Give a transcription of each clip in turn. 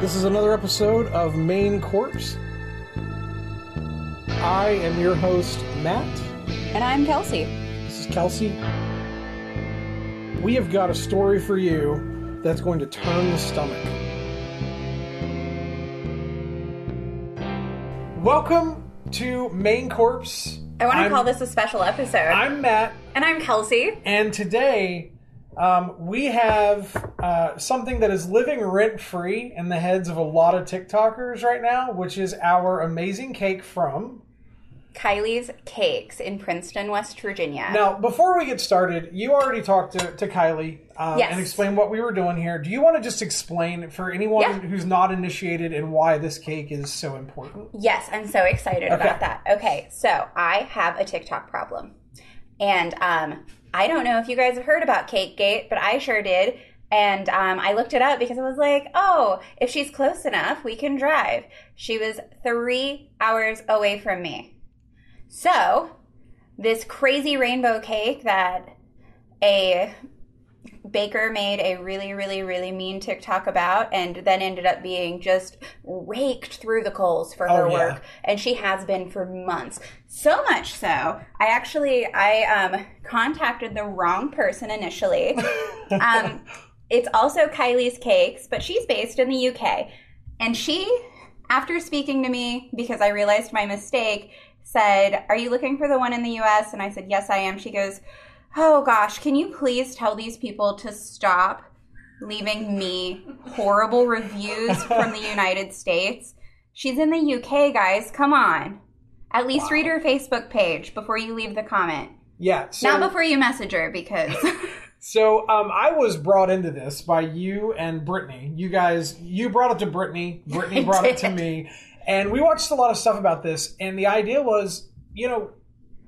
This is another episode of Main Corpse. I am your host, Matt. And I'm Kelsey. This is Kelsey. We have got a story for you that's going to turn the stomach. Welcome to Main Corpse. I want to I'm- call this a special episode. I'm Matt, and I'm Kelsey. and today um, we have uh, something that is living rent free in the heads of a lot of TikTokers right now, which is our amazing cake from. Kylie's Cakes in Princeton, West Virginia. Now, before we get started, you already talked to, to Kylie um, Yes. and explained what we were doing here. Do you want to just explain for anyone Yeah. who's not initiated and why this cake is so important? Yes, I'm so excited Okay. about that. Okay, so I have a TikTok problem. And um, I don't know if you guys have heard about Cake Gate, but I sure did. And um, I looked it up because I was like, oh, if she's close enough, we can drive. She was three hours away from me. So, this crazy rainbow cake that a baker made a really, really, really mean TikTok about and then ended up being just raked through the coals for her Oh, yeah. work. And she has been for months. So much so, I actually, I um, contacted the wrong person initially. um, it's also Kylie's Cakes, but she's based in the UK. And she, after speaking to me, because I realized my mistake, said, Are you looking for the one in the US? And I said, Yes, I am. She goes, Oh gosh, can you please tell these people to stop leaving me horrible reviews from the United States? She's in the UK, guys. Come on. At least read her Facebook page before you leave the comment. Yeah. So, Not before you message her because So um, I was brought into this by you and Brittany. You guys, you brought it to Brittany. Brittany brought it to me, and we watched a lot of stuff about this. And the idea was, you know,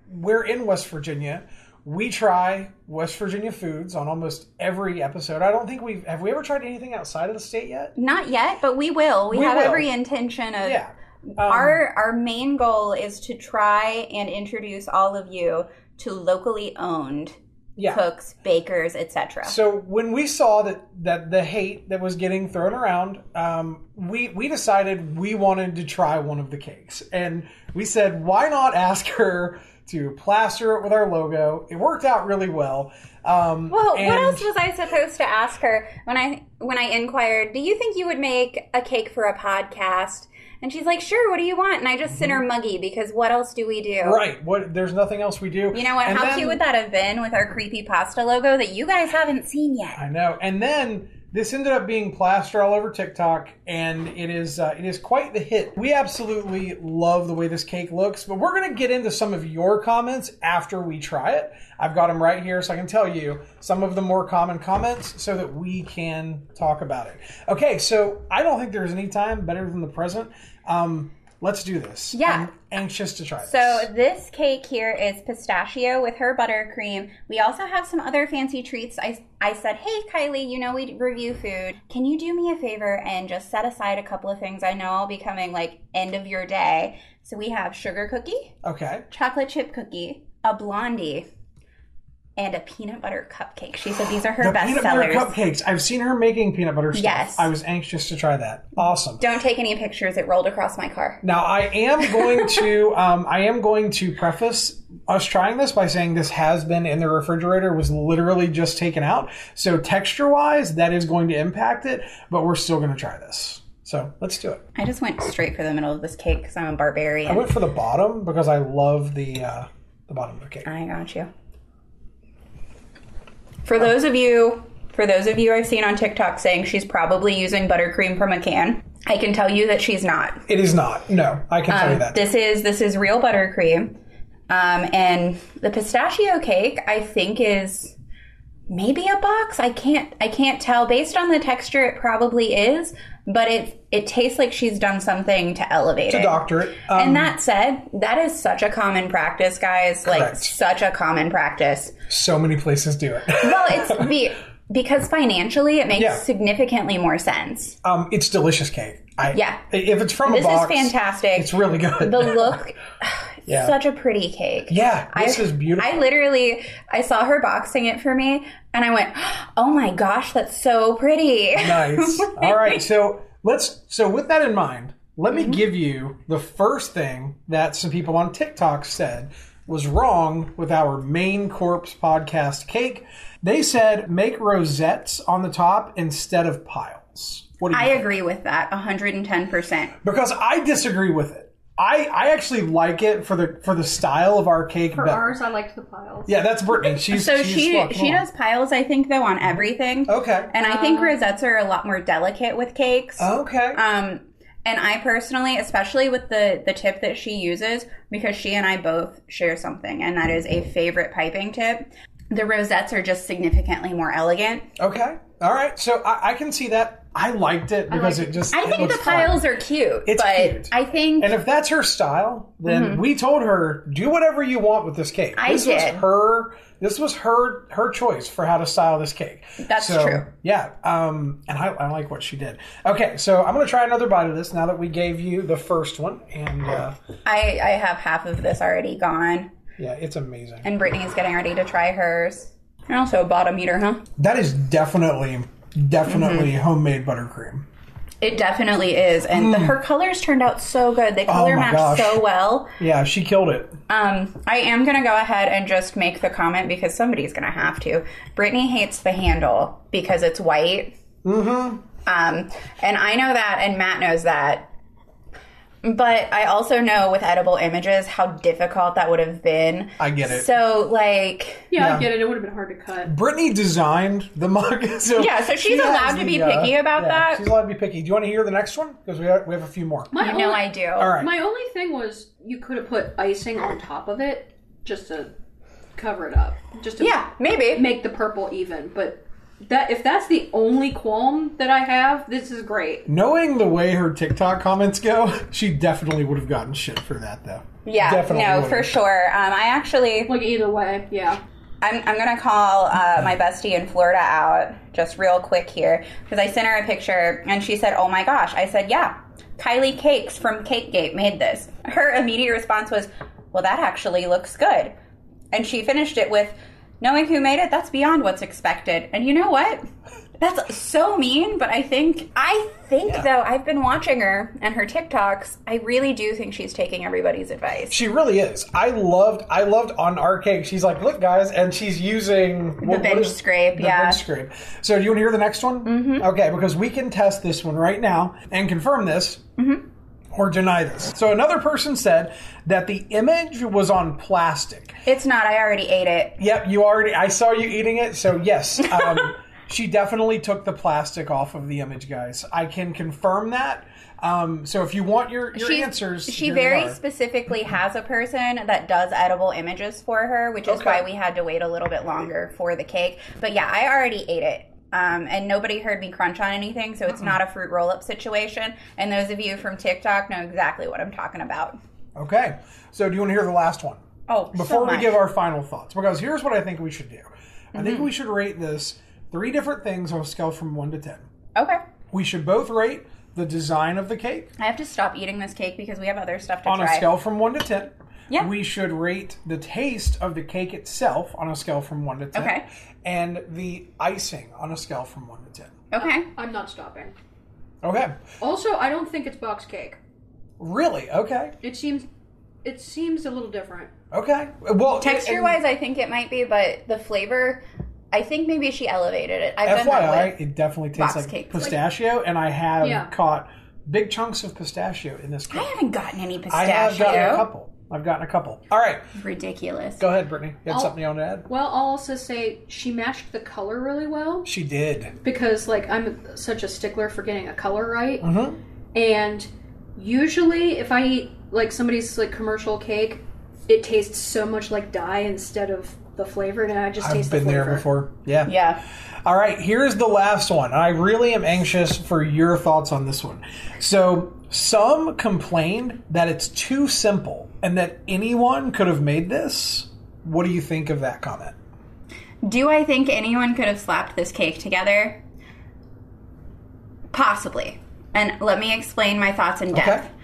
we're in West Virginia. We try West Virginia foods on almost every episode. I don't think we've have we ever tried anything outside of the state yet. not yet, but we will. We, We have will. every intention of Yeah. Um, our our main goal is to try and introduce all of you to locally owned yeah. cooks, bakers, etc. So when we saw that that the hate that was getting thrown around, um, we we decided we wanted to try one of the cakes, and we said, why not ask her to plaster it with our logo? It worked out really well. Um, Well, and- what else was I supposed to ask her when I when I inquired? Do you think you would make a cake for a podcast? And she's like, "Sure. What do you want?" And I just sent her muggy because what else do we do? Mm-hmm. Right. What? There's nothing else we do. You know what? And How then- cute would that have been with our creepy pasta logo that you guys haven't seen yet? I know. And then this ended up being plastered all over TikTok, and it is uh, it is quite the hit. We absolutely love the way this cake looks, but we're to get into some of your comments after we try it. I've got them right here, so I can tell you some of the more common comments so that we can talk about it. Okay, so I don't think there's any time better than the present. Um, let's do this. Yeah. I'm anxious to try this. So this cake here is pistachio with her buttercream. We also have some other fancy treats. I, I said, hey Kylie, you know we review food. Can you do me a favor and just set aside a couple of things? I know I'll be coming like end of your day. So we have sugar cookie, okay. chocolate chip cookie, a blondie, and a peanut butter cupcake. She said these are her The best peanut butter sellers. cupcakes. I've seen her making peanut butter stuff. Yes. I was anxious to try that. Awesome. Don't take any pictures. It rolled across my car. Now I am going to um, I am going to preface us trying this by saying this has been in the refrigerator was literally just taken out. So texture wise, that is going to impact it, but we're still going to try this. So let's do it. I just went straight for the middle of this cake because I'm a barbarian. I went for the bottom because I love the uh, the bottom of the cake. I got you. For those of you, for those of you I've seen on TikTok saying she's probably using buttercream from a can, I can tell you that she's not. It is not. No, I can tell you Um, that. this is this is real buttercream, um, and the pistachio cake I think is maybe a box. I can't I can't tell. Based on the texture, it probably is, but it it tastes like she's done something to elevate to it. doctor it. Um, and that said, that is such a common practice, guys. Like Correct. such a common practice. So many places do it. Well, it's be, because financially it makes Yeah. significally more sense. um, it's delicious cake. I, Yeah. If it's from This a box, is fantastic. It's really good. the look, Yeah. such a pretty cake. yeah, this I- is beautiful. I literally, I saw her boxing it for me, and I went, "Oh my gosh, that's so pretty!" nice. All right, so Let's so with that in mind, let Mm-hmm. me give you the first thing that some people on TikTok said was wrong with our main corpse podcast cake. They said make rosettes on the top instead of piles. What do you I think? agree with that 110%. Because I disagree with it. I, I actually like it for the for the style of our cake For better. ours, I liked the piles. Yeah, that's Brittany. She's So she's she fuck, she on. does piles I think though on everything. Okay. And I think rosettes are a lot more delicate with cakes. Okay. Um, and I personally, especially with the the tip that she uses, because she and I both share something, and that is a favorite piping tip. The rosettes are just significantly more elegant. Okay. All right. So I, I can see that. I liked it because like it just. I it think the looks fun. piles are cute, It's but cute. I think And if that's her style, then Mm-hmm. we told her do whatever you want with this cake. I this did. was her. This was her her choice for how to style this cake. That's So, true. Yeah. Um. And I, I like what she did. Okay. So I'm gonna try another bite of this now that we gave you the first one, and uh, I I have half of this already gone, yeah, it's amazing. and Brittany's getting ready to try hers. And also a bottom eater, huh? That is definitely definitely Mm-hmm. homemade buttercream. It definitely is, and the, her colors turned out so good. They color Mm. Oh matched gosh. so well. Yeah, she killed it. Um, I am gonna go ahead and just make the comment because somebody's gonna have to. Brittany hates the handle because it's white. Mm-hmm. Um, and I know that, and Matt knows that. But I also know with edible images how difficult that would have been. I get it. So, like, Yeah, Yeah. I get it. It would have been hard to cut. Brittany designed the mug. So Yeah, so she's she allowed to be uh, picky about that. She's allowed to be picky. Do you want to hear the next one? Because we have, we have a few more. My you only, know I do. All right. My only thing was you could have put icing on top of it just to cover it up, just to Yeah, maybe. make the purple even. But that if that's the only qualm that I have, this is great. Knowing the way her TikTok comments go, she definitely would have gotten shit for that, though. Yeah, Definitely no, would've. for sure. Um, I actually, Like either way, yeah. I'm, I'm gonna call uh, my bestie in Florida out just real quick here because I sent her a picture and she said, "Oh my gosh!" I said, "Yeah, Kylie Kakes from CakeGate made this." Her immediate response was, "Well, that actually looks good," and she finished it with, "Knowing who made it, that's beyond what's expected." And you know what? That's so mean, but I think I think Yeah. though I've been watching her and her TikToks. I really do think she's taking everybody's advice. She really is. I loved. I loved on our cake. She's like, "Look, guys," and she's using the bench scrape, The yeah. bench scrape. So, do you want to hear the next one? Mm-hmm. Okay, because we can test this one right now and confirm this. Mm-hmm. Or deny this. So another person said that the image was on plastic. It's not. I already ate it. Yep, you already. I saw you eating it, so yes, um, she definitely took the plastic off of the image, guys. I can confirm that. Um, so if you want your, your She's- answers, She very specifically has a person that does edible images for her, which is Okay. why we had to wait a little bit longer for the cake. But yeah, I already ate it. Um, and nobody heard me crunch on anything, so it's not a fruit roll up situation. And those of you from TikTok know exactly what I'm talking about. Okay. So do you want to hear the last one? Oh, Before so we much. Mm-hmm. give our final thoughts, because here's what I think we should do. I think we should rate this three different things on a scale from one to ten. Okay. We should both rate the design of the cake I have to stop eating this cake because we have other stuff to on try. On a scale from one to ten. Yeah. We should rate the taste of the cake itself on a scale from one to ten. Okay. And the icing on a scale from one to ten. okay. Oh, I'm not stopping. Okay. Also, I don't think it's box cake. Really? Okay. It seems it seems a little different. Okay. Well, Texture and- wise, I think it might be, but the flavor, I think maybe she elevated it. I've done FYI, with. it definitely tastes like cakes. pistachio, and I have Yeah. caught big chunks of pistachio in this Cake. I haven't gotten any pistachio. I have gotten a couple. I've gotten a couple. All right, Ridiculous. go ahead, Brittany. You had I'll- something you want to add? Well, I'll also say she matched the color really well She did. because, like, I'm such a stickler for getting a color right. Mm-hmm. And usually, if I eat like somebody's like commercial cake, it tastes so much like dye instead of the flavor, and I just I've taste been the there before. Yeah. Yeah. All right, here's the last one. I really am anxious for your thoughts on this one. So, some complained that it's too simple and that anyone could have made this. What do you think of that comment? Do I think anyone could have slapped this cake together? Possibly. And let me explain my thoughts in depth. Okay.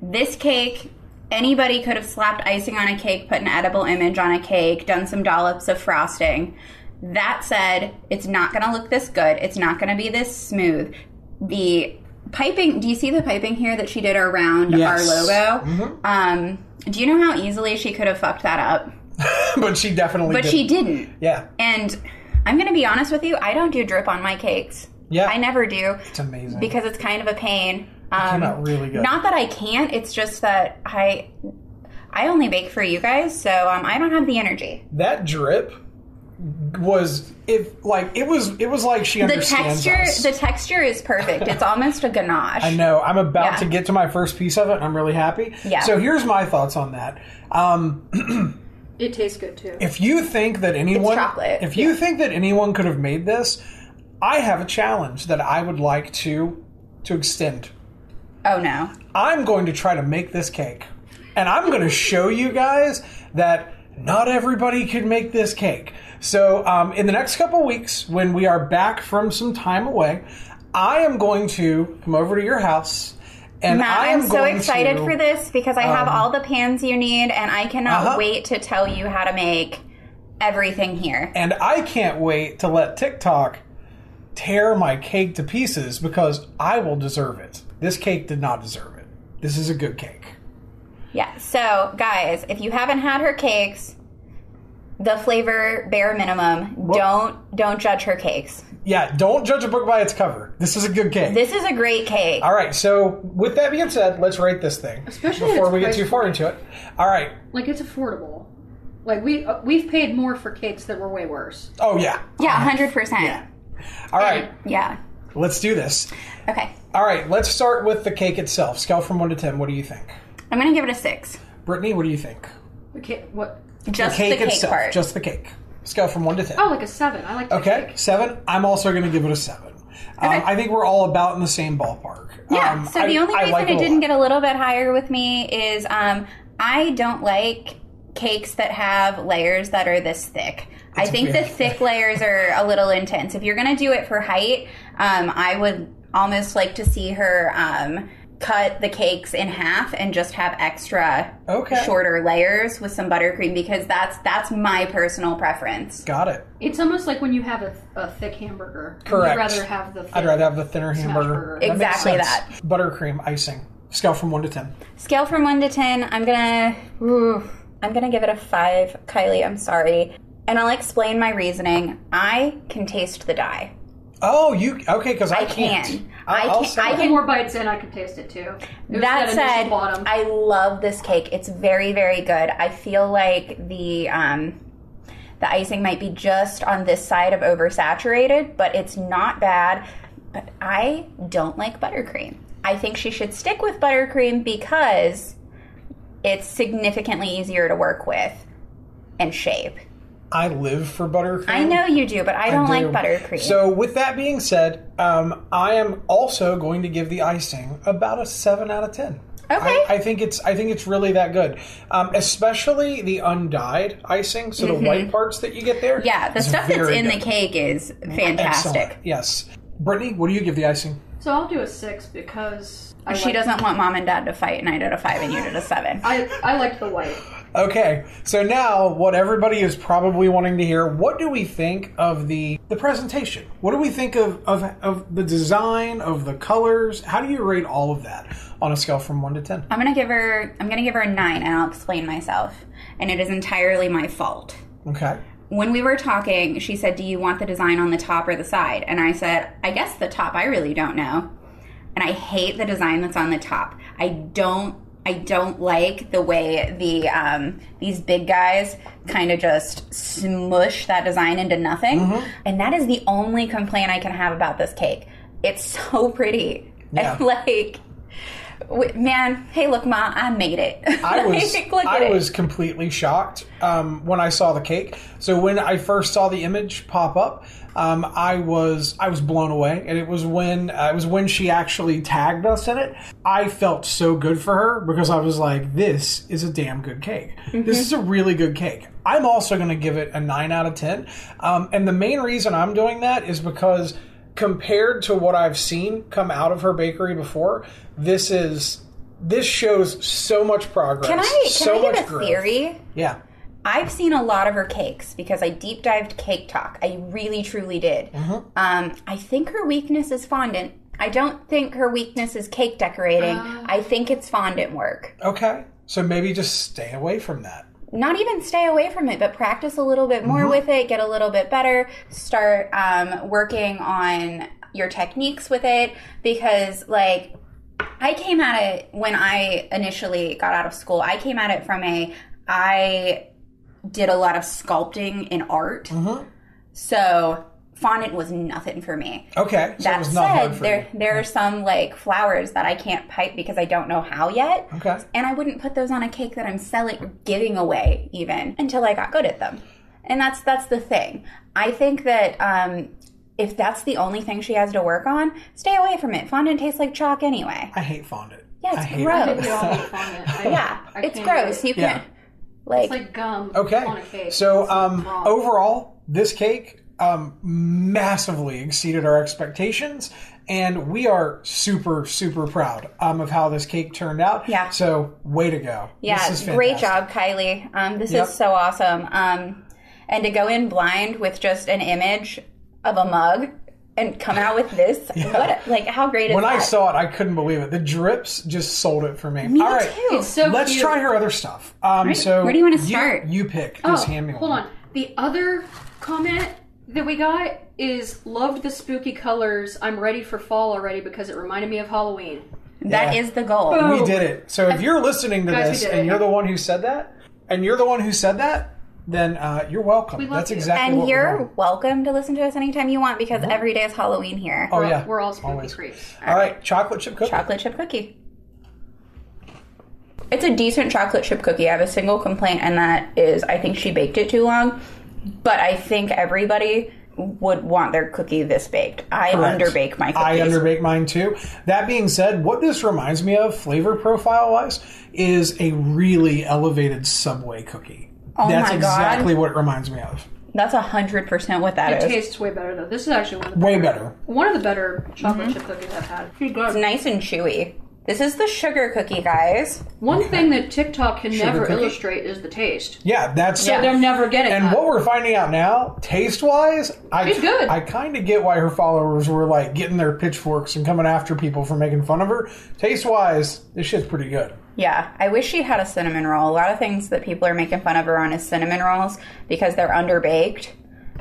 This cake, anybody could have slapped icing on a cake, put an edible image on a cake, done some dollops of frosting. That said, it's not going to look this good. It's not going to be this smooth. The piping. Do you see the piping here that she did around Yes. our logo? Um, do you know how easily she could have fucked that up? but she definitely But did. she didn't. Yeah. And I'm going to be honest with you, I don't do drip on my cakes. Yeah. I never do It's amazing. because it's kind of a pain. Um, came out really good. Not that I can't, it's just that I I only bake for you guys, so um, I don't have the energy. that drip was if like it was it was like she The understands texture us. the texture is perfect. It's almost a ganache. I know. I'm about Yeah. to get to my first piece of it. I'm really happy. Yeah. So here's my thoughts on that. Um, It tastes good too. if you think that anyone, chocolate. if you think that anyone could have made this, I have a challenge that I would like to to extend. Oh no. I'm going to try to make this cake, and I'm going to show you guys that not everybody can make this cake. So, um, in the next couple weeks, when we are back from some time away, I am going to come over to your house, and Matt, I am I'm so excited to, for this because I have all the pans you need and I cannot Uh-huh. wait to tell you how to make everything here. and I can't wait to let TikTok tear my cake to pieces because I will deserve it. This cake did not deserve it. This is a good cake. Yeah. So, guys, if you haven't had her cakes, the flavor bare minimum, don't don't judge her cakes. Yeah, don't judge a book by its cover. This is a good cake. This is a great cake. All right, so with that being said, let's rate this thing Especially before we get too far into it. All right. Like it's affordable. Like we uh, we've paid more for cakes that were way worse. Oh yeah. Yeah, hundred percent. Yeah. All right, Yeah. let's do this. Okay. All right, let's start with the cake itself. Scale from one to ten. What do you think, I'm gonna give it a six. Brittany? What do you think? Okay. what? Just cake, the cake itself, part. just the cake. Scale from one to ten. Oh, like a seven. I like. The Okay, Cake. seven. I'm also going to give it a seven. Um, Okay. I think we're all about in the same ballpark. Yeah. Um, so I- the only I reason like it a didn't lot. get a little bit higher with me is um, I don't like cakes that have layers that are this thick. I It's think the thick layers are a little intense. If you're going to do it for height, um, I would almost like to see her um, cut the cakes in half and just have extra Okay. shorter layers with some buttercream because that's that's my personal preference. Got it. It's almost like when you have a, a thick hamburger. Correct. You'd rather have the. Thick, I'd rather have the thinner hamburger. That Exactly that. Buttercream icing. Scale from one to ten. Scale from one to ten. I'm gonna. ooh, I'm gonna give it a five, Kylie. I'm sorry, and I'll explain my reasoning. I can taste the dye. Oh, you okay? Because I, I can't. can. I'll, I I'll can- say I that. Couple more bites in, I can taste it too. It was That said, bottom. I love this cake. It's very, very good. I feel like the um, the icing might be just on this side of oversaturated, but it's not bad. But I don't like buttercream. I think she should stick with buttercream because it's significantly easier to work with and shape. I live for buttercream. I know you do, but I don't like do. buttercream. So, with that being said, um, I am also going to give the icing about a seven out of ten. Okay. I, I think it's I think it's really that good, um, especially the undyed icing. So the white parts that you get there. Mm-hmm. yeah, the is stuff that's very in the cake is Excellent. fantastic. Yes, Brittany, what do you give the icing? so I'll do a six because I She like- doesn't want mom and dad to fight, and I did a five, and you did a seven. I I liked the white. Okay, so now what everybody is probably wanting to hear, what do we think of the the presentation? What do we think of, of, of the design, of the colors? How do you rate all of that on a scale from 1 to 10? I'm gonna give her. I'm gonna give her a nine, and I'll explain myself. And it is entirely my fault. Okay. When we were talking, she said, "Do you want the design on the top or the side?" And I said, "I guess the top. I really don't know." And I hate the design that's on the top. I don't. I don't like the way the um, these big guys kind of just smush that design into nothing. And that is the only complaint I can have about this cake. It's so pretty. Yeah. And like, man, hey, look, ma, I made it. I was Like, look at I it. was completely shocked um, when I saw the cake. So when I first saw the image pop up, um, I was I was blown away, and it was when uh, it was when she actually tagged us in it. I felt so good for her because I was like, "This is a damn good cake. Mm-hmm. This is a really good cake." I'm also going to give it a nine out of ten, um, and the main reason I'm doing that is because compared to what I've seen come out of her bakery before, this is this shows so much progress. Can I can so I give much a growth. theory? Yeah. I've seen a lot of her cakes because I deep dived CakeTok. I really truly did. Mm-hmm. Um, I think her weakness is fondant. I don't think her weakness is cake decorating. I think it's fondant work. Okay. So maybe just stay away from that. Not even stay away from it, but practice a little bit more with it, get a little bit better, start um, working on your techniques with it because, like, I came at it when I initially got out of school. I came at it from a I did a lot of sculpting in art. So fondant was nothing for me. Okay. So it That was not hard said, for there you. there are some like flowers that I can't pipe because I don't know how yet. Okay. And I wouldn't put those on a cake that I'm selling giving away even until I got good at them. And that's that's the thing. I think that um if that's the only thing she has to work on, stay away from it. Fondant tastes like chalk anyway. I hate fondant. Yeah, it's I gross. I think we all hate fondant. I- Yeah, I it's gross. do You can't like, It's like gum Okay. on a cake. So um, overall, this cake um, massively exceeded our expectations, and we are super super proud um, of how this cake turned out. Yeah. So way to go. Yeah, great job, Kylie. Um, this Yep. is so awesome. Um, and to go in blind with just an image of a mug and come out with this, what? Like, how great is When that? I saw it, I couldn't believe it. The drips just sold it for me. Me All right. too. it's so Let's cute. try her other stuff. Um, so Where do you wanna start? You, pick. Oh, Just hand me hold one. on. The other comment that we got is loved the spooky colors. I'm ready for fall already because it reminded me of Halloween. That Yeah. is the goal. We did it. So if you're listening to Guys, we this did and it. you're the one who said that, and you're the one who said that, then uh, you're welcome. love That's you. exactly And what we're you're doing. welcome to listen to us anytime you want because every day is Halloween here. Oh We're, yeah, we're all spooky Always. creeps. All right, chocolate chip cookie. Chocolate chip cookie. It's a decent chocolate chip cookie. I have a single complaint, and that is I think she baked it too long. But I think everybody would want their cookie this baked. I Correct. underbake my cookies. I underbake mine too. That being said, what this reminds me of, flavor profile wise, is a really elevated Subway cookie. Oh That's my God. exactly what it reminds me of. That's a hundred percent what that It is. tastes way better though. This is actually one of the Way better, better. one of the better chocolate Mm-hmm. chip cookies I've had. It's nice and chewy. This is the sugar cookie, guys. One thing that TikTok can never cookie? illustrate is the taste. Yeah, that's So they're never getting And that. what we're finding out now, taste wise, I She's good. I kind of get why her followers were like getting their pitchforks and coming after people for making fun of her. Taste wise, this shit's pretty good. Yeah, I wish she had a cinnamon roll. A lot of things that people are making fun of her on is cinnamon rolls because they're underbaked.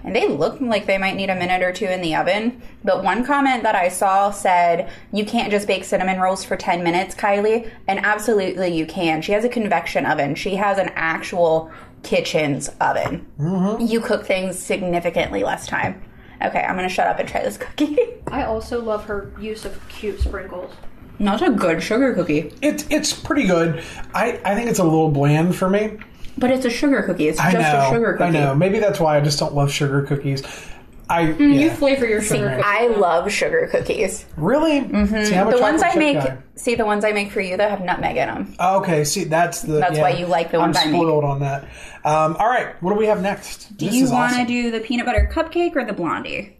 And they look like they might need a minute or two in the oven. But one comment that I saw said, You can't just bake cinnamon rolls for 10 minutes, Kylie. And absolutely you can. She has a convection oven, she has an actual kitchen's oven. Mm-hmm. You cook things significantly less time. Okay, I'm gonna shut up and try this cookie. I also love her use of cute sprinkles. Not a good sugar cookie, It's it's pretty good. I, I think it's a little bland for me. But it's a sugar cookie. It's I just know. a sugar cookie. I know. Maybe that's why I just don't love sugar cookies. I You yeah. flavor your sugar cookie. I love sugar cookies. really See, I'm a Mm-hmm. The ones I make, guy. see the ones I make for you that have nutmeg in them. Oh, okay, see that's the That's yeah. why you like the ones I I'm make. spoiled on that. Um, all right, what do we have next? Do This you want to awesome. do the peanut butter cupcake or the blondie?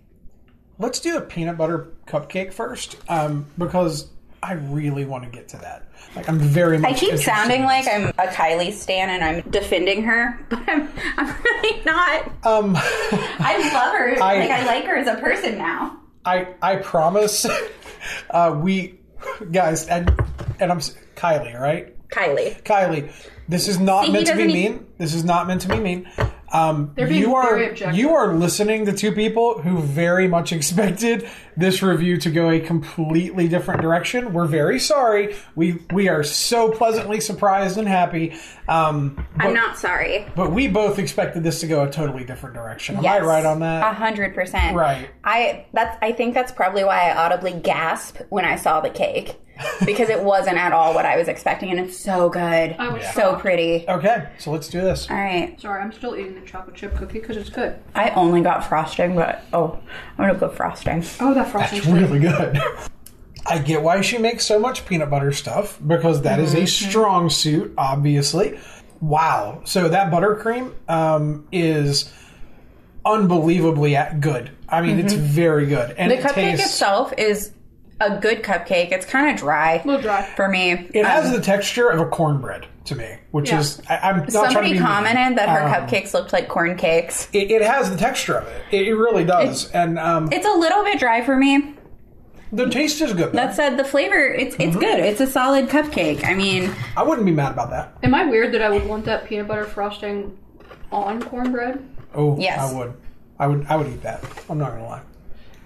Let's do a peanut butter cupcake first, um, because I really want to get to that. Like I'm very much. I keep sounding like. I'm a Kylie stan and I'm defending her, but I'm, I'm really not. Um, I love her. I- like I like her as a person now. I I promise. Uh, we guys and and I'm Kylie, right? Kylie. Kylie, this is not See, meant to be mean. This is not meant to be mean. Um, being you are very you are listening to two people who very much expected this review to go a completely different direction. We're very sorry. We we are so pleasantly surprised and happy. Um, but, I'm not sorry. but we both expected this to go a totally different direction. Am Yes. I right on A that? hundred percent. Right. I that's I think that's probably why I audibly gasp when I saw the cake. Because it wasn't at all what I was expecting and it's so good. I was So shocked. pretty. Okay, so let's do this. All right. Sorry, I'm still eating the chocolate chip cookie because it's good. I only got frosting, but oh, I'm gonna go frosting. Oh, that frosting. It's really good. I get why she makes so much peanut butter stuff because that is a strong suit, obviously. Wow. So that buttercream um, is unbelievably at- good. I mean, it's very good. And The it cupcake tastes, itself is a good cupcake. It's kind of dry, A little dry. for me. it has Um, the texture of a cornbread to me, which Yeah. is I, I'm not trying to somebody be mean. commented that her Um, cupcakes looked like corn cakes. It, it has the texture of it. It, it really does. and um, It's a little bit dry for me, The taste is good. though. That said, the flavor it's it's good. It's a solid cupcake. I mean, I wouldn't be mad about that. Am I weird that I would want that peanut butter frosting on cornbread? Oh, Yes. I would. I would. I would eat that. I'm not gonna lie.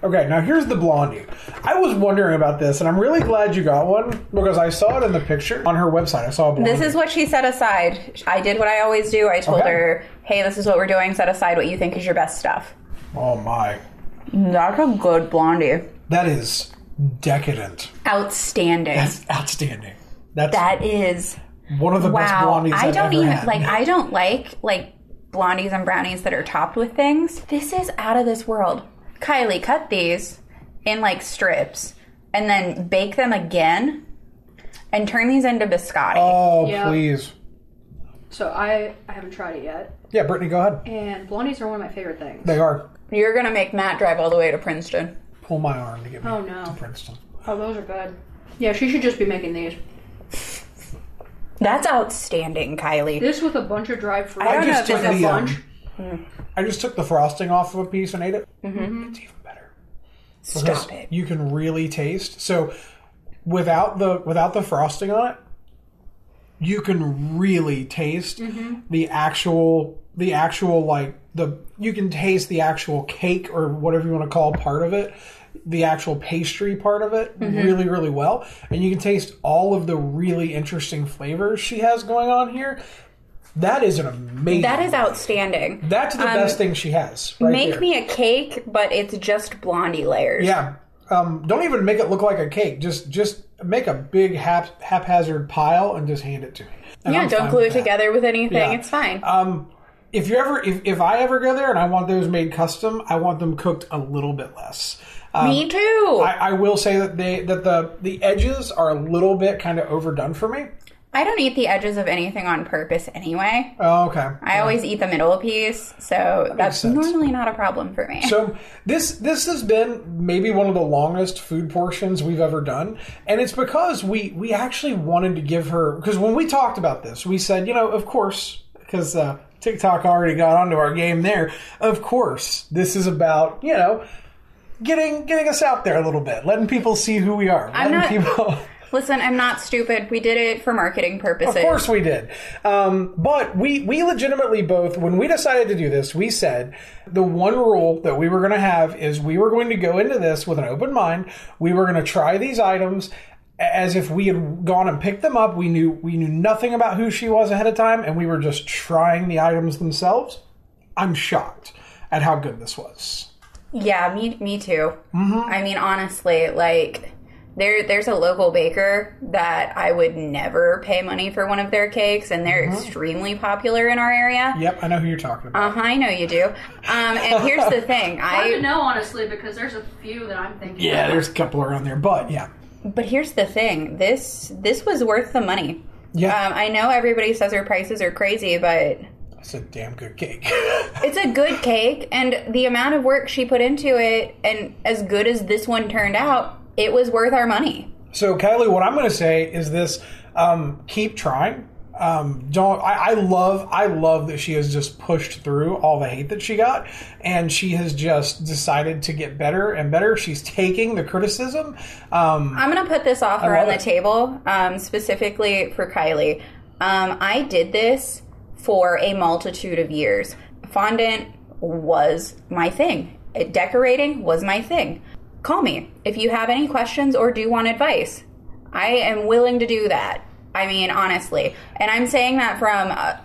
Okay, now here's the blondie. I was wondering about this, and I'm really glad you got one because I saw it in the picture on her website. I saw a blondie. this is what she set aside. I did what I always do. I told Okay. her, "Hey, this is what we're doing. Set aside what you think is your best stuff." Oh my, That's a good blondie. that is decadent. Outstanding. That's outstanding. That's that is one of the best blondies I've I've don't ever even had. like. I don't like like blondies and brownies that are topped with things. This is out of this world. Kylie, cut these in like strips and then bake them again and turn these into biscotti. oh Yeah. please, So I I haven't tried it yet, yeah, Brittany, go ahead. and blondies are one of my favorite things. They are. You're gonna make Matt drive all the way to Princeton. Pull my arm to get me Oh, no. to Princeton. Oh, those are good. Yeah, she should just be making these. That's outstanding, Kylie. This with a bunch of dried fruit. I don't know just if took this is the lunch. Um, I just took the frosting off of a piece and ate it. Mm-hmm. It's even better. Because Stop it. You can really taste. So without the without the frosting on it, you can really taste the actual the actual like the you can taste the actual cake or whatever you want to call part of it the actual pastry part of it really really well and you can taste all of the really interesting flavors she has going on here that is an amazing That is outstanding. that's the best thing she has right Make there. me a cake, but it's just blondie layers. Yeah. Um, don't even make it look like a cake. Just just make a big hap- haphazard pile and just hand it to me. And Yeah, I'm don't glue it that. together with anything. Yeah. It's fine. Um, if you ever, if, if I ever go there and I want those made custom, I want them cooked a little bit less. Um, Me too. I, I will say that they that the the edges are a little bit kind of overdone for me. I don't eat the edges of anything on purpose anyway. Oh, okay. I always eat the middle piece, so that's normally not a problem for me. So this this has been maybe one of the longest food portions we've ever done, and it's because we we actually wanted to give her because when we talked about this, we said, you know, of course, because uh, TikTok already got onto our game there. Of course, this is about you know getting getting us out there a little bit, letting people see who we are, I'm not- people. Listen, I'm not stupid. We did it for marketing purposes. Of course we did. Um, but we, we legitimately both, when we decided to do this, we said the one rule that we were going to have is we were going to go into this with an open mind. We were going to try these items as if we had gone and picked them up. We knew, we knew nothing about who she was ahead of time and we were just trying the items themselves. I'm shocked at how good this was. Yeah, me me too. I mean, honestly, like there there's a local baker that I would never pay money for one of their cakes, and they're extremely popular in our area. Yep, I know who you're talking about. Uh huh. I know you do. Um, and here's the thing. Hard to I know honestly because there's a few that I'm thinking. yeah, of. there's a couple around there, but yeah. but here's the thing. This this was worth the money. Yeah. Um, I know everybody says her prices are crazy, but It's a damn good cake. it's a good cake, and the amount of work she put into it, and as good as this one turned out, it was worth our money. So, Kylie, what I'm going to say is this: um, keep trying. Um, don't. I, I love. I love that she has just pushed through all the hate that she got, and she has just decided to get better and better. She's taking the criticism. Um, I'm gonna put this offer on the it. table, um, specifically for Kylie. Um, I did this for a multitude of years. Fondant was my thing. Decorating was my thing. Call me if you have any questions or do want advice. I am willing to do that. I mean, honestly, and I'm saying that from a,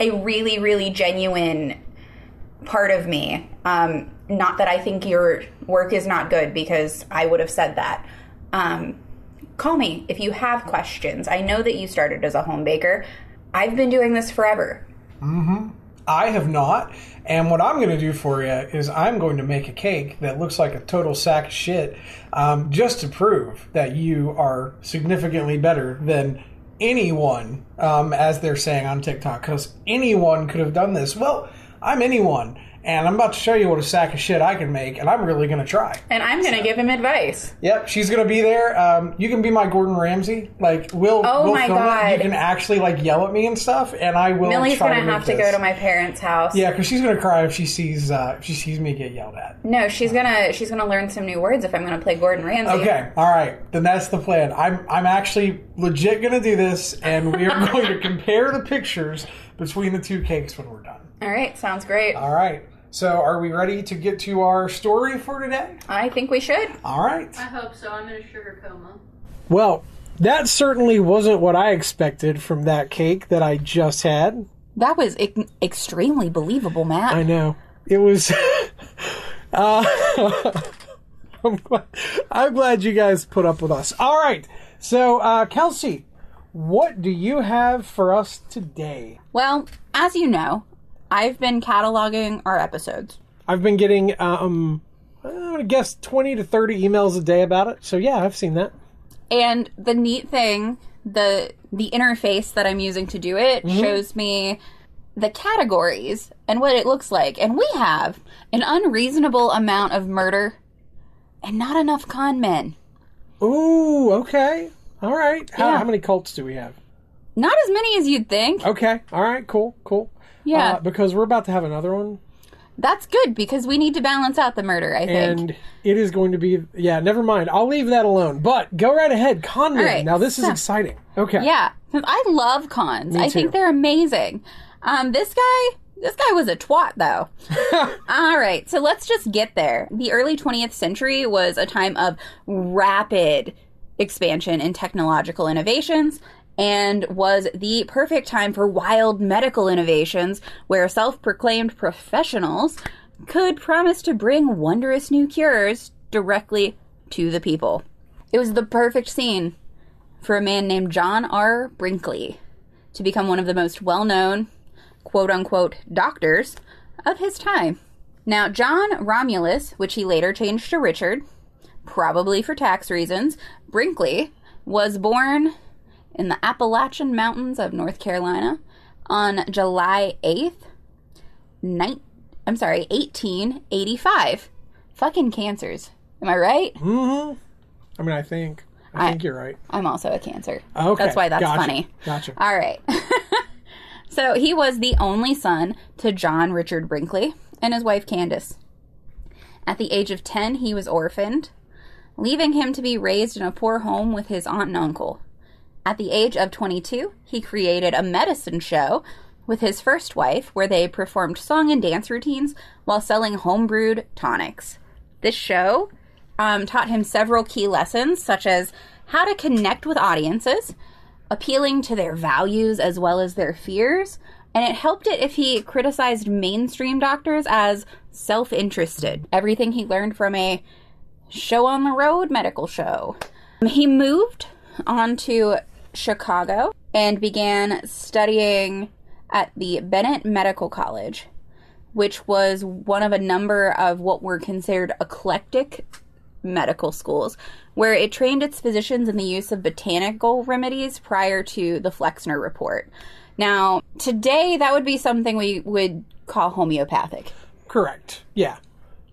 a really, really genuine part of me. Um, not that I think your work is not good because I would have said that. Um, call me if you have questions. I know that you started as a home baker. I've been doing this forever. I have not. And what I'm going to do for you is I'm going to make a cake that looks like a total sack of shit, um, just to prove that you are significantly better than anyone, um, as they're saying on TikTok. Because anyone could have done this. Well, I'm anyone, and I'm about to show you what a sack of shit I can make, and I'm really going to try. And I'm going to give him advice. Yep, she's gonna be there. Um, you can be my Gordon Ramsay. Like we'll, Oh we'll my film it. God. You can actually like yell at me and stuff, and I will. To. Millie's going to have to this. go to my parents' house. Yeah, because she's gonna cry if she sees uh, if she sees me get yelled at. No, she's gonna she's gonna learn some new words if I'm gonna play Gordon Ramsay. Okay, all right, then that's the plan. I'm I'm actually legit gonna do this, and we are going to compare the pictures between the two cakes when we're done. All right, sounds great. All right. So, are we ready to get to our story for today? I think we should. All right. I hope so. I'm in a sugar coma. Well, that certainly wasn't what I expected from that cake that I just had. That was e- extremely believable, Matt. I know. It was. uh, I'm, glad, I'm glad you guys put up with us. All right. So, uh, Kelsey, what do you have for us today? Well, as you know, I've been cataloging our episodes. I've been getting, um, I'm guess 20 to 30 emails a day about it. So, yeah, I've seen that. And the neat thing, the the interface that I'm using to do it shows me the categories and what it looks like. And we have an unreasonable amount of murder and not enough con men. Ooh, okay. All right. How, Yeah. how many cults do we have? Not as many as you'd think. Okay. All right. Cool. Cool. Yeah. Uh, because we're about to have another one. That's good because we need to balance out the murder, I think. and it is going to be yeah never mind i'll leave that alone but go right ahead con men. right, now this is so- exciting okay Yeah. I love cons. I too. think they're amazing. Um, this guy, this guy was a twat, though. All right, so let's just get there. The early 20th century was a time of rapid expansion in technological innovations. And was the perfect time for wild medical innovations where self proclaimed professionals could promise to bring wondrous new cures directly to the people. It was the perfect scene for a man named John R. Brinkley to become one of the most well known, quote unquote, doctors of his time. Now, John Romulus, which he later changed to Richard, probably for tax reasons, Brinkley was born in the Appalachian Mountains of North Carolina on July 8th, nine, I'm sorry, 1885. Fucking cancers. Am I right? mm-hmm i mean i think i, I- think you're right I'm also a cancer. okay That's why that's gotcha. funny. gotcha All right. so he was the only son to John Richard Brinkley and his wife Candace. At the age of 10, he was orphaned, leaving him to be raised in a poor home with his aunt and uncle. At the age of 22, he created a medicine show with his first wife where they performed song and dance routines while selling homebrewed tonics. This show um, taught him several key lessons, such as how to connect with audiences, appealing to their values as well as their fears, and it helped it if he criticized mainstream doctors as self interested. Everything he learned from a show on the road medical show. He moved on to Chicago and began studying at the Bennett Medical College, which was one of a number of what were considered eclectic medical schools, where it trained its physicians in the use of botanical remedies prior to the Flexner Report. Now, today that would be something we would call homeopathic. correct yeah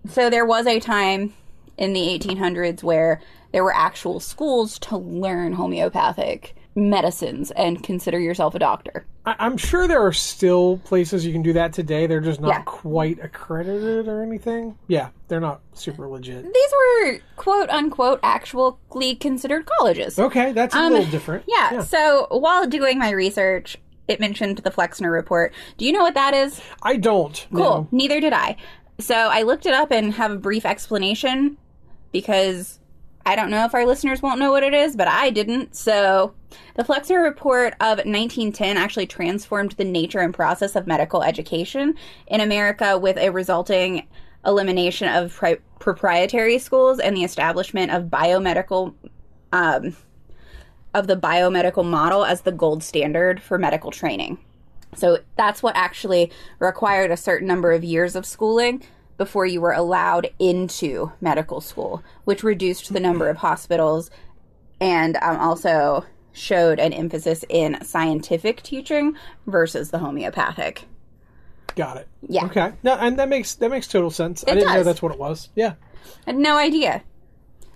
So there was a time in the 1800s where there were actual schools to learn homeopathic medicines and consider yourself a doctor. I- i'm sure there are still places you can do that today they're just not Yeah. quite accredited or anything yeah they're not super legit These were quote unquote actually considered colleges. okay that's a Um, little different Yeah, so while doing my research, it mentioned the Flexner report. Do you know what that is? i don't Cool. no. Neither did I. So I looked it up and have a brief explanation because I don't know if our listeners won't know what it is, but I didn't. So the Flexner report of 1910 actually transformed the nature and process of medical education in America with a resulting elimination of pri- proprietary schools and the establishment of biomedical um, of the biomedical model as the gold standard for medical training. So that's what actually required a certain number of years of schooling before you were allowed into medical school, which reduced the number of hospitals and um, also showed an emphasis in scientific teaching versus the homeopathic. Got it. Yeah. Okay. No, and that makes that makes total sense. I didn't know that's what it was. Yeah. I had no idea.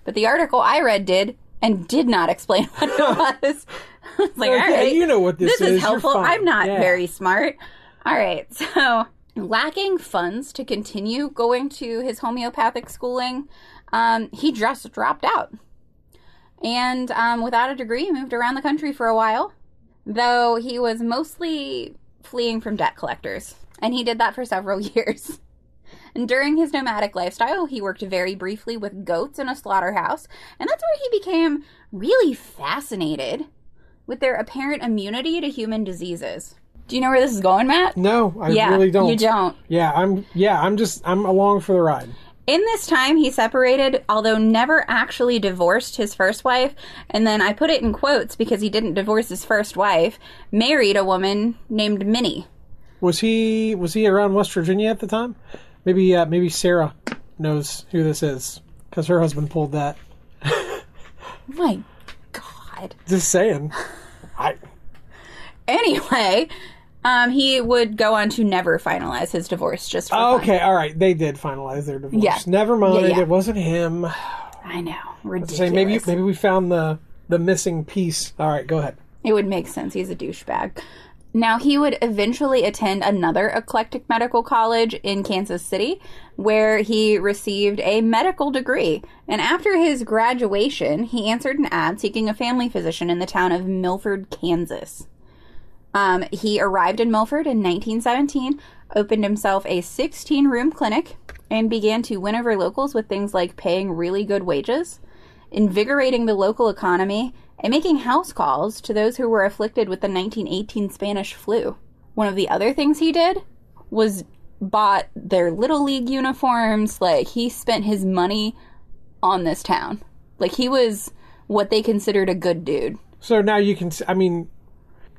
But the article I read did and did not explain what it was. I was like, Okay, all right, you know what this is. this is. is helpful. I'm not Yeah. very smart. All right, so lacking funds to continue going to his homeopathic schooling, um, he just dropped out. And um, without a degree, moved around the country for a while, though he was mostly fleeing from debt collectors. And he did that for several years. And during his nomadic lifestyle, he worked very briefly with goats in a slaughterhouse, and that's where he became really fascinated with their apparent immunity to human diseases. Do you know where this is going, Matt? No, I yeah, really don't. You don't. Yeah, I'm. Yeah, I'm just. I'm along for the ride. In this time, he separated, although never actually divorced his first wife. And then I put it in quotes because he didn't divorce his first wife, married a woman named Minnie. Was he was he around West Virginia at the time? Maybe uh, maybe Sarah knows who this is because her husband pulled that. My God. Just saying. I Anyway, um, he would go on to never finalize his divorce just for oh, fun. okay. All right, they did finalize their divorce. Yeah. Never mind. Yeah, yeah. It wasn't him. I know. Ridiculous. Say maybe maybe we found the the missing piece. All right, go ahead. It would make sense. He's a douchebag. Now, he would eventually attend another eclectic medical college in Kansas City, where he received a medical degree. And after his graduation, he answered an ad seeking a family physician in the town of Milford, Kansas. Um, he arrived in Milford in 1917, opened himself a 16 room clinic, and began to win over locals with things like paying really good wages, invigorating the local economy, and making house calls to those who were afflicted with the 1918 Spanish flu. One of the other things he did was bought their little league uniforms. Like, he spent his money on this town. Like, he was what they considered a good dude. So now you can. I mean,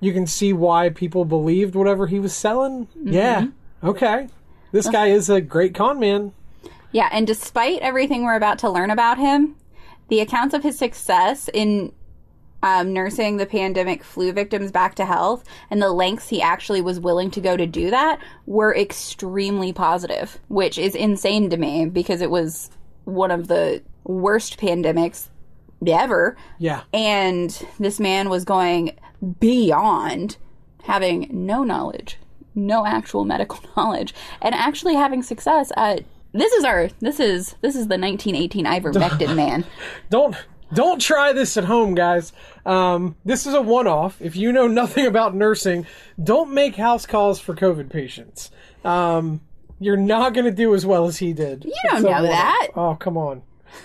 you can see why people believed whatever he was selling. Mm-hmm. Yeah. Okay. This guy is a great con man. Yeah, and despite everything we're about to learn about him, the accounts of his success in um, nursing the pandemic flu victims back to health and the lengths he actually was willing to go to do that were extremely positive, which is insane to me because it was one of the worst pandemics ever. Yeah. And this man was going beyond having no knowledge, no actual medical knowledge, and actually having success at this is our this is this is the 1918 ivermectin man. Don't don't try this at home, guys. Um, this is a one-off. If you know nothing about nursing, don't make house calls for COVID patients. Um, you're not going to do as well as he did. You don't know that. Oh, come on.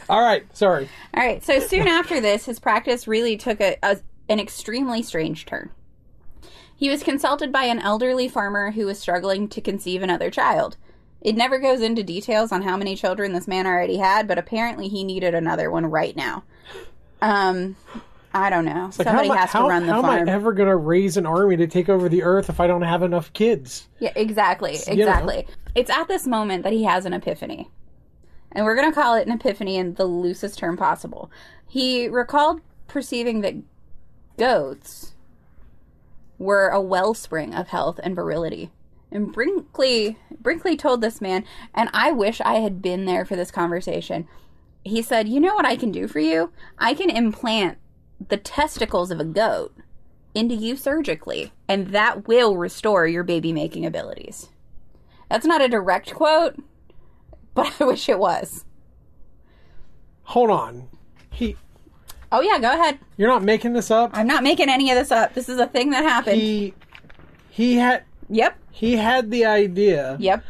All right, sorry. All right, so soon after this, his practice really took a, a an extremely strange turn. He was consulted by an elderly farmer who was struggling to conceive another child. It never goes into details on how many children this man already had, but apparently he needed another one right now. Um, I don't know. Like, Somebody how has to run the how farm. am I ever going to raise an army to take over the earth if I don't have enough kids? Yeah, exactly. you know. Exactly. It's at this moment that he has an epiphany. And we're going to call it an epiphany in the loosest term possible. He recalled perceiving that goats were a wellspring of health and virility. And Brinkley Brinkley told this man, and I wish I had been there for this conversation. He said, "You know what I can do for you? I can implant the testicles of a goat into you surgically, and that will restore your baby making abilities. That's not a direct quote, but I wish it was. Hold on. He, Oh, yeah, go ahead. you're not making this up. I'm not making any of this up. This is a thing that happened. He, he had yep, he had the idea yep,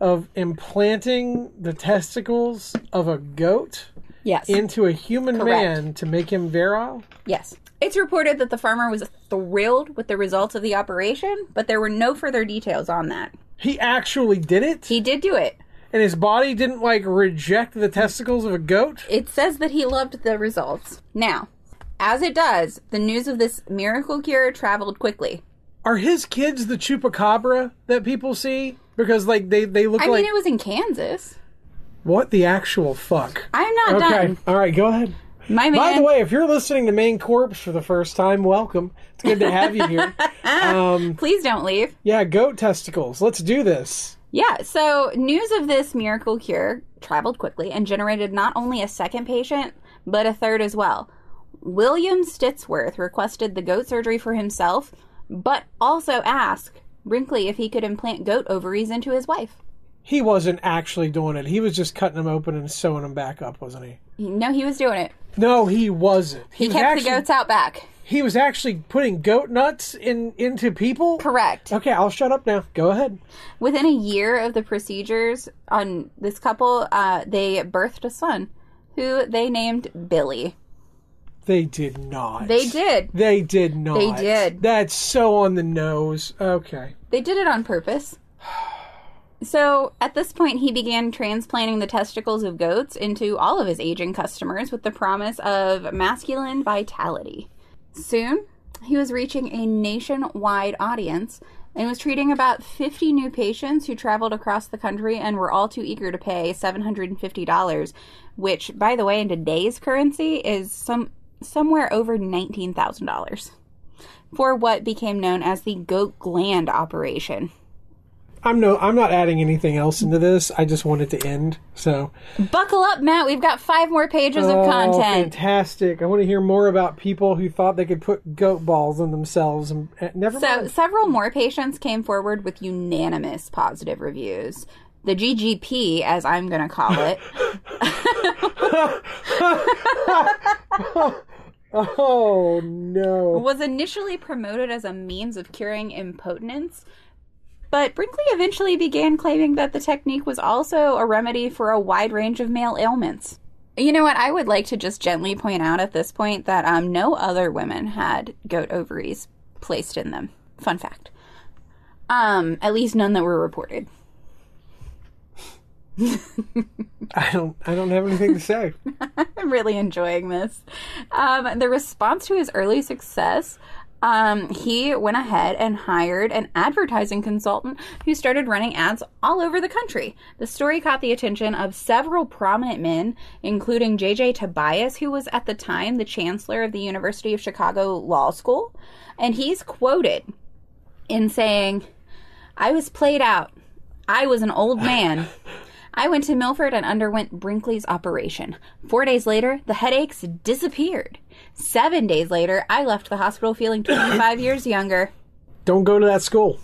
of implanting the testicles of a goat yes, into a human Correct. man to make him virile. yes. It's reported that the farmer was thrilled with the results of the operation, but there were no further details on that. He actually did it, He did do it. And his body didn't like reject the testicles of a goat. It says that he loved the results. Now, as it does, the news of this miracle cure traveled quickly. Are his kids the chupacabra that people see? Because like they they look like I like mean, it was in Kansas. what the actual fuck? I'm not Okay, done. all right, go ahead. My man. By the way, if you're listening to Main Corpse for the first time, welcome. It's good to have you here. Um, Please don't leave. yeah, goat testicles. Let's do this. Yeah, so news of this miracle cure traveled quickly and generated not only a second patient, but a third as well. William Stittsworth requested the goat surgery for himself, but also asked Brinkley if he could implant goat ovaries into his wife. He wasn't actually doing it. He was just cutting them open and sewing them back up, wasn't he? No, he was doing it. No, he wasn't. He was kept actually, the goats out back. He was actually putting goat nuts in into people. Correct. Okay, I'll shut up now. Go ahead. Within a year of the procedures on this couple, uh, they birthed a son who they named Billy. They did not. They did. They did not. They did. That's so on the nose. Okay. They did it on purpose. So at this point, he began transplanting the testicles of goats into all of his aging customers with the promise of masculine vitality. Soon, he was reaching a nationwide audience and was treating about 50 new patients who traveled across the country and were all too eager to pay $750, which, by the way, in today's currency is some somewhere over $19,000 for what became known as the goat gland operation. I'm no. I'm not adding anything else into this. I just want it to end. So. Buckle up, Matt. We've got five more pages of Oh, content. fantastic! I want to hear more about people who thought they could put goat balls on themselves and eh, never So, mind. several more patients came forward with unanimous positive reviews. The GGP, as I'm going to call it, Oh no! was initially promoted as a means of curing impotence, but Brinkley eventually began claiming that the technique was also a remedy for a wide range of male ailments. You know what? I would like to just gently point out at this point that um, no other women had goat ovaries placed in them. Fun fact. Um, at least none that were reported. I don't. I don't have anything to say. I'm really enjoying this. Um, the response to his early success, um, he went ahead and hired an advertising consultant who started running ads all over the country. The story caught the attention of several prominent men, including J.J. Tobias, who was at the time the chancellor of the University of Chicago Law School. And he's quoted in saying, I was played out. I was an old man. I went to Milford and underwent Brinkley's operation. Four days later, the headaches disappeared. Seven days later, I left the hospital feeling 25 years younger. Don't go to that school.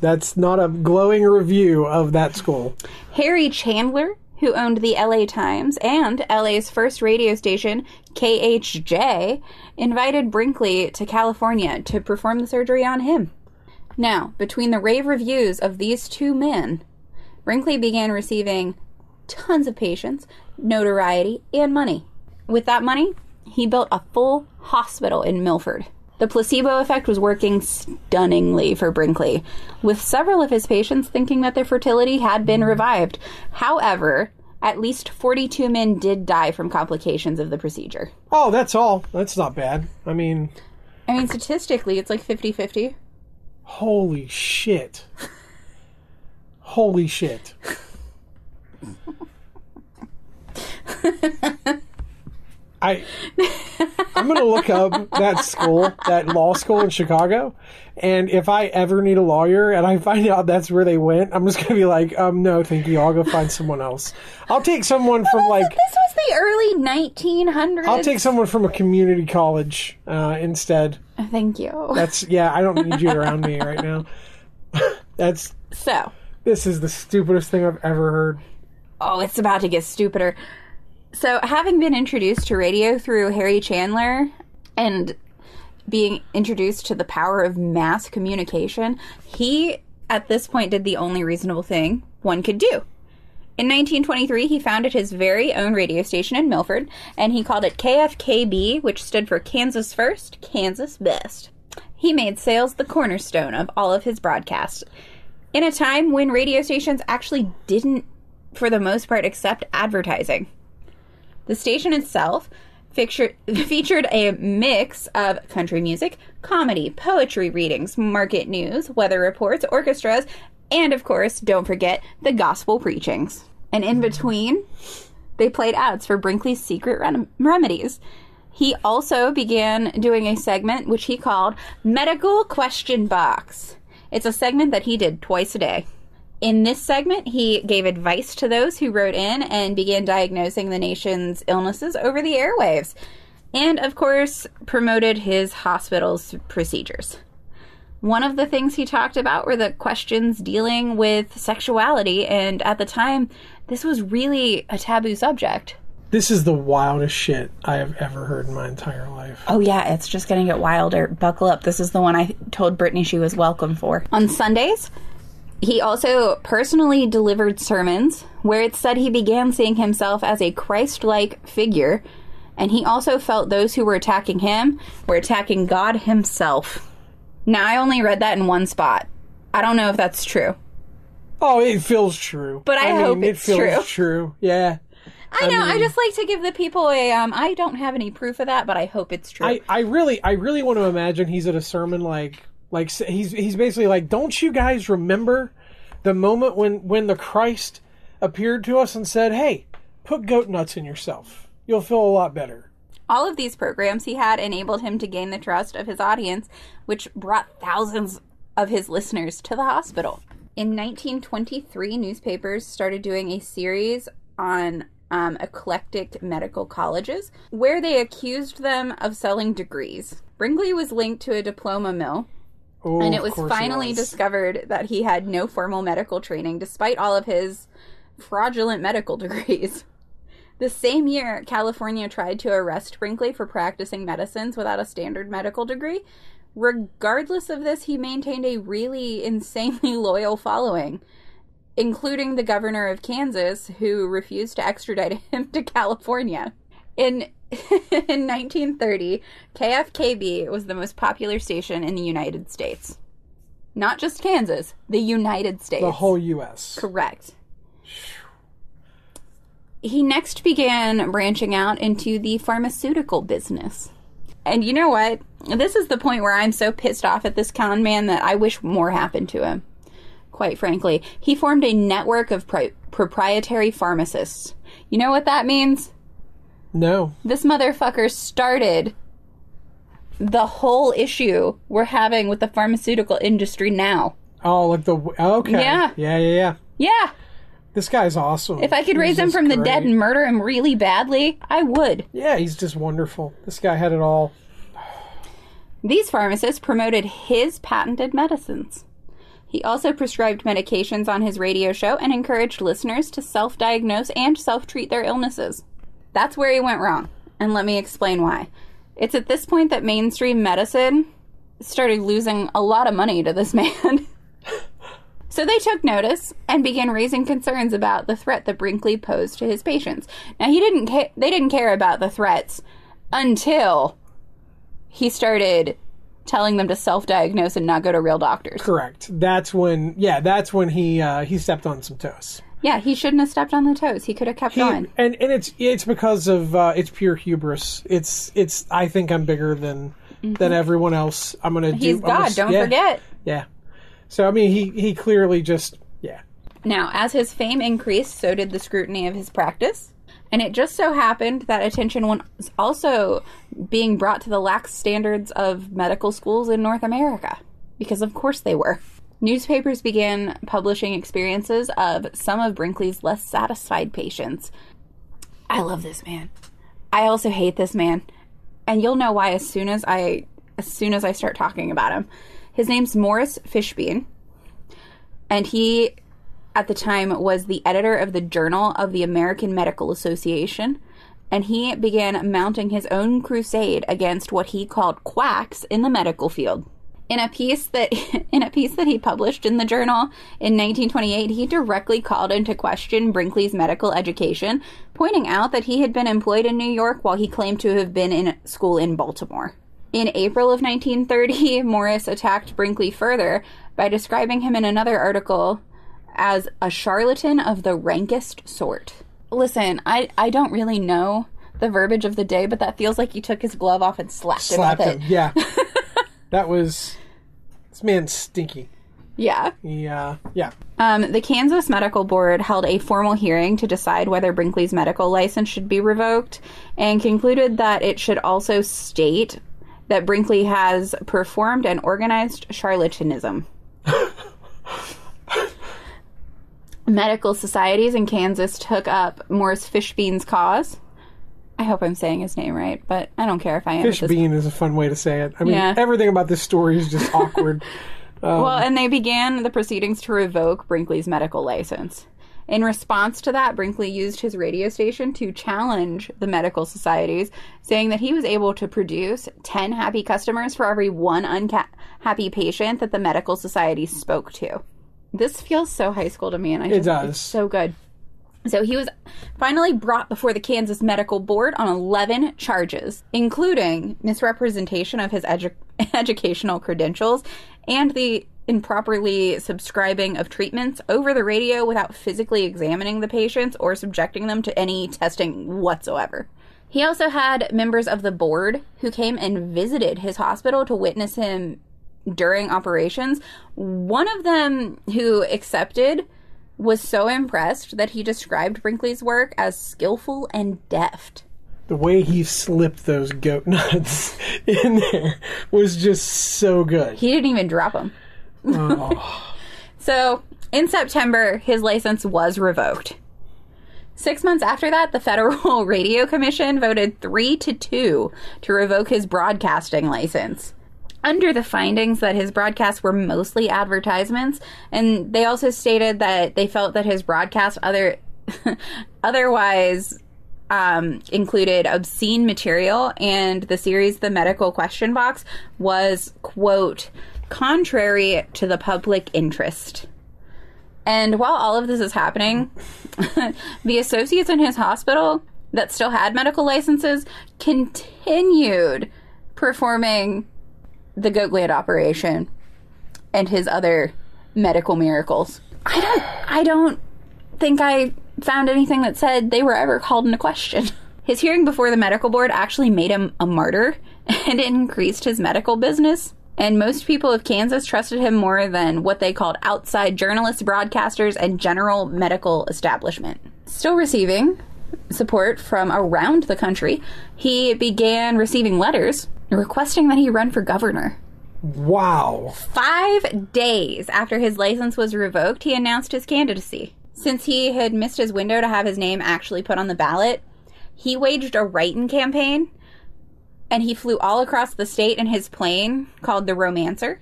That's not a glowing review of that school. Harry Chandler, who owned the LA Times and LA's first radio station, KHJ, invited Brinkley to California to perform the surgery on him. Now, between the rave reviews of these two men, Brinkley began receiving tons of patients, notoriety, and money. With that money, he built a full hospital in Milford. The placebo effect was working stunningly for Brinkley, with several of his patients thinking that their fertility had been revived. However, at least 42 men did die from complications of the procedure. Oh, that's all. That's not bad. I mean, I mean, statistically, it's like 50 50. holy shit. Holy shit. I I'm gonna look up that school, that law school in Chicago, and if I ever need a lawyer and I find out that's where they went, I'm just gonna be like, um, no, thank you. I'll go find someone else. I'll take someone from like This was the early 1900s. I'll take someone from a community college uh, instead. Thank you. That's yeah. I don't need you around me right now. That's So, this is the stupidest thing I've ever heard. oh, it's about to get stupider. So, having been introduced to radio through Harry Chandler and being introduced to the power of mass communication, he at this point did the only reasonable thing one could do. In 1923, he founded his very own radio station in Milford, and he called it KFKB, which stood for Kansas First, Kansas Best. He made sales the cornerstone of all of his broadcasts. In a time when radio stations actually didn't, for the most part, accept advertising. The station itself featured, featured a mix of country music, comedy, poetry readings, market news, weather reports, orchestras, and of course, don't forget the gospel preachings. And in between, they played ads for Brinkley's secret rem- remedies. He also began doing a segment which he called Medical Question Box. It's a segment that he did twice a day. In this segment, he gave advice to those who wrote in and began diagnosing the nation's illnesses over the airwaves. And, of course, promoted his hospital's procedures. One of the things he talked about were the questions dealing with sexuality, and at the time, this was really a taboo subject. This is the wildest shit I have ever heard in my entire life. Oh, yeah, it's just going to get wilder. Buckle up. This is the one I told Brittany she was welcome for. On Sundays, he also personally delivered sermons where it said he began seeing himself as a Christ like figure, and he also felt those who were attacking him were attacking God himself. Now, I only read that in one spot. I don't know if that's true. Oh, it feels true. But I hope it it's feels true. true. Yeah. I know. I, mean- just like to give the people a. Um, I don't have any proof of that, but I hope it's true. I, I really I really want to imagine he's at a sermon like like he's he's basically like don't you guys remember the moment when when the Christ appeared to us and said hey put goat nuts in yourself you'll feel a lot better All of these programs he had enabled him to gain the trust of his audience, which brought thousands of his listeners to the hospital. In 1923, newspapers started doing a series on um, eclectic medical colleges where they accused them of selling degrees. Brinkley was linked to a diploma mill, oh, and it was finally was. discovered that he had no formal medical training despite all of his fraudulent medical degrees. The same year, California tried to arrest Brinkley for practicing medicines without a standard medical degree. Regardless of this, he maintained a really insanely loyal following, including the governor of Kansas, who refused to extradite him to California. In, in 1930, KFKB was the most popular station in the United States. Not just Kansas, the United States. the whole U.S. Correct. He next began branching out into the pharmaceutical business. And you know what? This is the point where I'm so pissed off at this con man that I wish more happened to him. Quite frankly, he formed a network of pri- proprietary pharmacists. You know what that means? No, This motherfucker started the whole issue we're having with the pharmaceutical industry now. oh like the okay Yeah. yeah yeah yeah Yeah, this guy's awesome If I could raise him from the great. dead and murder him really badly, I would. yeah he's just wonderful this guy had it all These pharmacists promoted his patented medicines. He also prescribed medications on his radio show and encouraged listeners to self diagnose and self treat their illnesses. That's where he went wrong, and let me explain why. It's at this point that mainstream medicine started losing a lot of money to this man. So they took notice and began raising concerns about the threat that Brinkley posed to his patients. Now he didn't ca- they didn't care about the threats until he started telling them to self-diagnose and not go to real doctors. correct that's when yeah that's when he uh he stepped on some toes Yeah, he shouldn't have stepped on the toes. He could have kept He- going. and and it's it's because of uh, it's pure hubris. It's it's I think I'm bigger than than everyone else. I'm gonna do. Mm-hmm. He's I'm gonna God, s- don't yeah, forget. Yeah. So I mean, he he clearly just yeah. Now, as his fame increased, so did the scrutiny of his practice. And it just so happened that attention was also being brought to the lax standards of medical schools in North America. Because, of course, they were. Newspapers began publishing experiences of some of Brinkley's less satisfied patients. I love this man. I also hate this man. And you'll know why as soon as I as soon as I start talking about him. His name's Morris Fishbein and he at the time was the editor of the Journal of the American Medical Association and he began mounting his own crusade against what he called quacks in the medical field. In a piece that in a piece that he published in the journal in 1928, he directly called into question Brinkley's medical education, pointing out that he had been employed in New York while he claimed to have been in school in Baltimore. In April of 1930, Morris attacked Brinkley further by describing him in another article as a charlatan of the rankest sort. Listen, I, I don't really know the verbiage of the day, but that feels like he took his glove off and slapped, Slapped him him. with it. Yeah. that was this man's stinky. Yeah. Yeah. Yeah. Um, the Kansas Medical Board held a formal hearing to decide whether Brinkley's medical license should be revoked and concluded that it should also state that Brinkley has performed and organized charlatanism. Medical societies in Kansas took up Morris Fishbein's cause. I hope I'm saying his name right, but I don't care if I am. Fish bean is a fun way to say it. I mean, Yeah. everything about this story is just awkward. Um, well, and they began the proceedings to revoke Brinkley's medical license. In response to that, Brinkley used his radio station to challenge the medical societies, saying that he was able to produce 10 happy customers for every one unhappy patient that the medical society spoke to. This feels so high school to me, and I just, does. It's so good. So he was finally brought before the Kansas Medical Board on 11 charges, including misrepresentation of his edu- educational credentials and the improperly subscribing of treatments over the radio without physically examining the patients or subjecting them to any testing whatsoever. He also had members of the board who came and visited his hospital to witness him during operations. One of them who accepted was so impressed that he described Brinkley's work as skillful and deft. the way he slipped those goat nuts in there was just so good. He didn't even drop them. Oh. so, in September, his license was revoked. Six months after that, the Federal Radio Commission voted three to two to revoke his broadcasting license. Under the findings that his broadcasts were mostly advertisements, and they also stated that they felt that his broadcast other otherwise um, included obscene material, and the series The Medical Question Box was, quote, contrary to the public interest. And while all of this is happening, the associates in his hospital that still had medical licenses continued performing the goat gland operation and his other medical miracles. I don't I don't think I found anything that said they were ever called into question. His hearing before the medical board actually made him a martyr and it increased his medical business. And most people of Kansas trusted him more than what they called outside journalists, broadcasters, and general medical establishment. Still receiving support from around the country, he began receiving letters requesting that he run for governor. Wow. Five days after his license was revoked, he announced his candidacy. Since he had missed his window to have his name actually put on the ballot, he waged a write in campaign and he flew all across the state in his plane called the Romancer,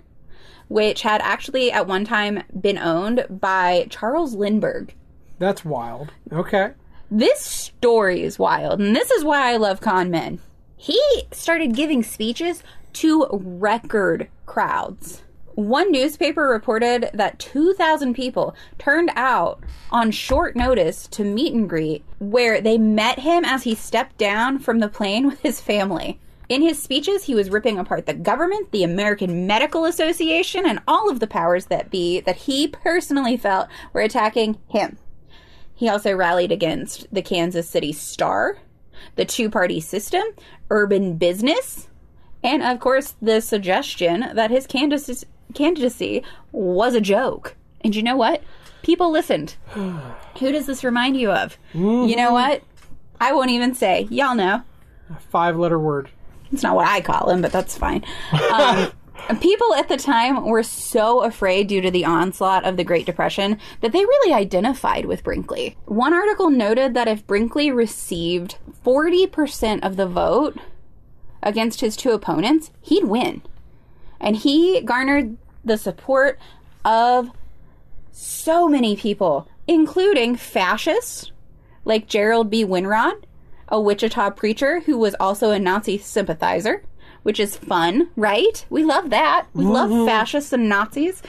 which had actually at one time been owned by Charles Lindbergh. That's wild. Okay. This story is wild, and this is why I love con men. He started giving speeches to record crowds. One newspaper reported that 2,000 people turned out on short notice to meet and greet, where they met him as he stepped down from the plane with his family. In his speeches, he was ripping apart the government, the American Medical Association, and all of the powers that be that he personally felt were attacking him. He also rallied against the Kansas City Star, the two party system, urban business, and of course the suggestion that his candidacy, candidacy was a joke. And you know what? People listened. Who does this remind you of? You know what? I won't even say. Y'all know. A five letter word. It's not what I call him, but that's fine. Um, people at the time were so afraid due to the onslaught of the Great Depression that they really identified with Brinkley. One article noted that if Brinkley received 40% of the vote against his two opponents, he'd win. And he garnered the support of so many people, including fascists like Gerald B. Winrod, a Wichita preacher who was also a Nazi sympathizer, which is fun, right? We love that. We love mm-hmm. fascists and Nazis.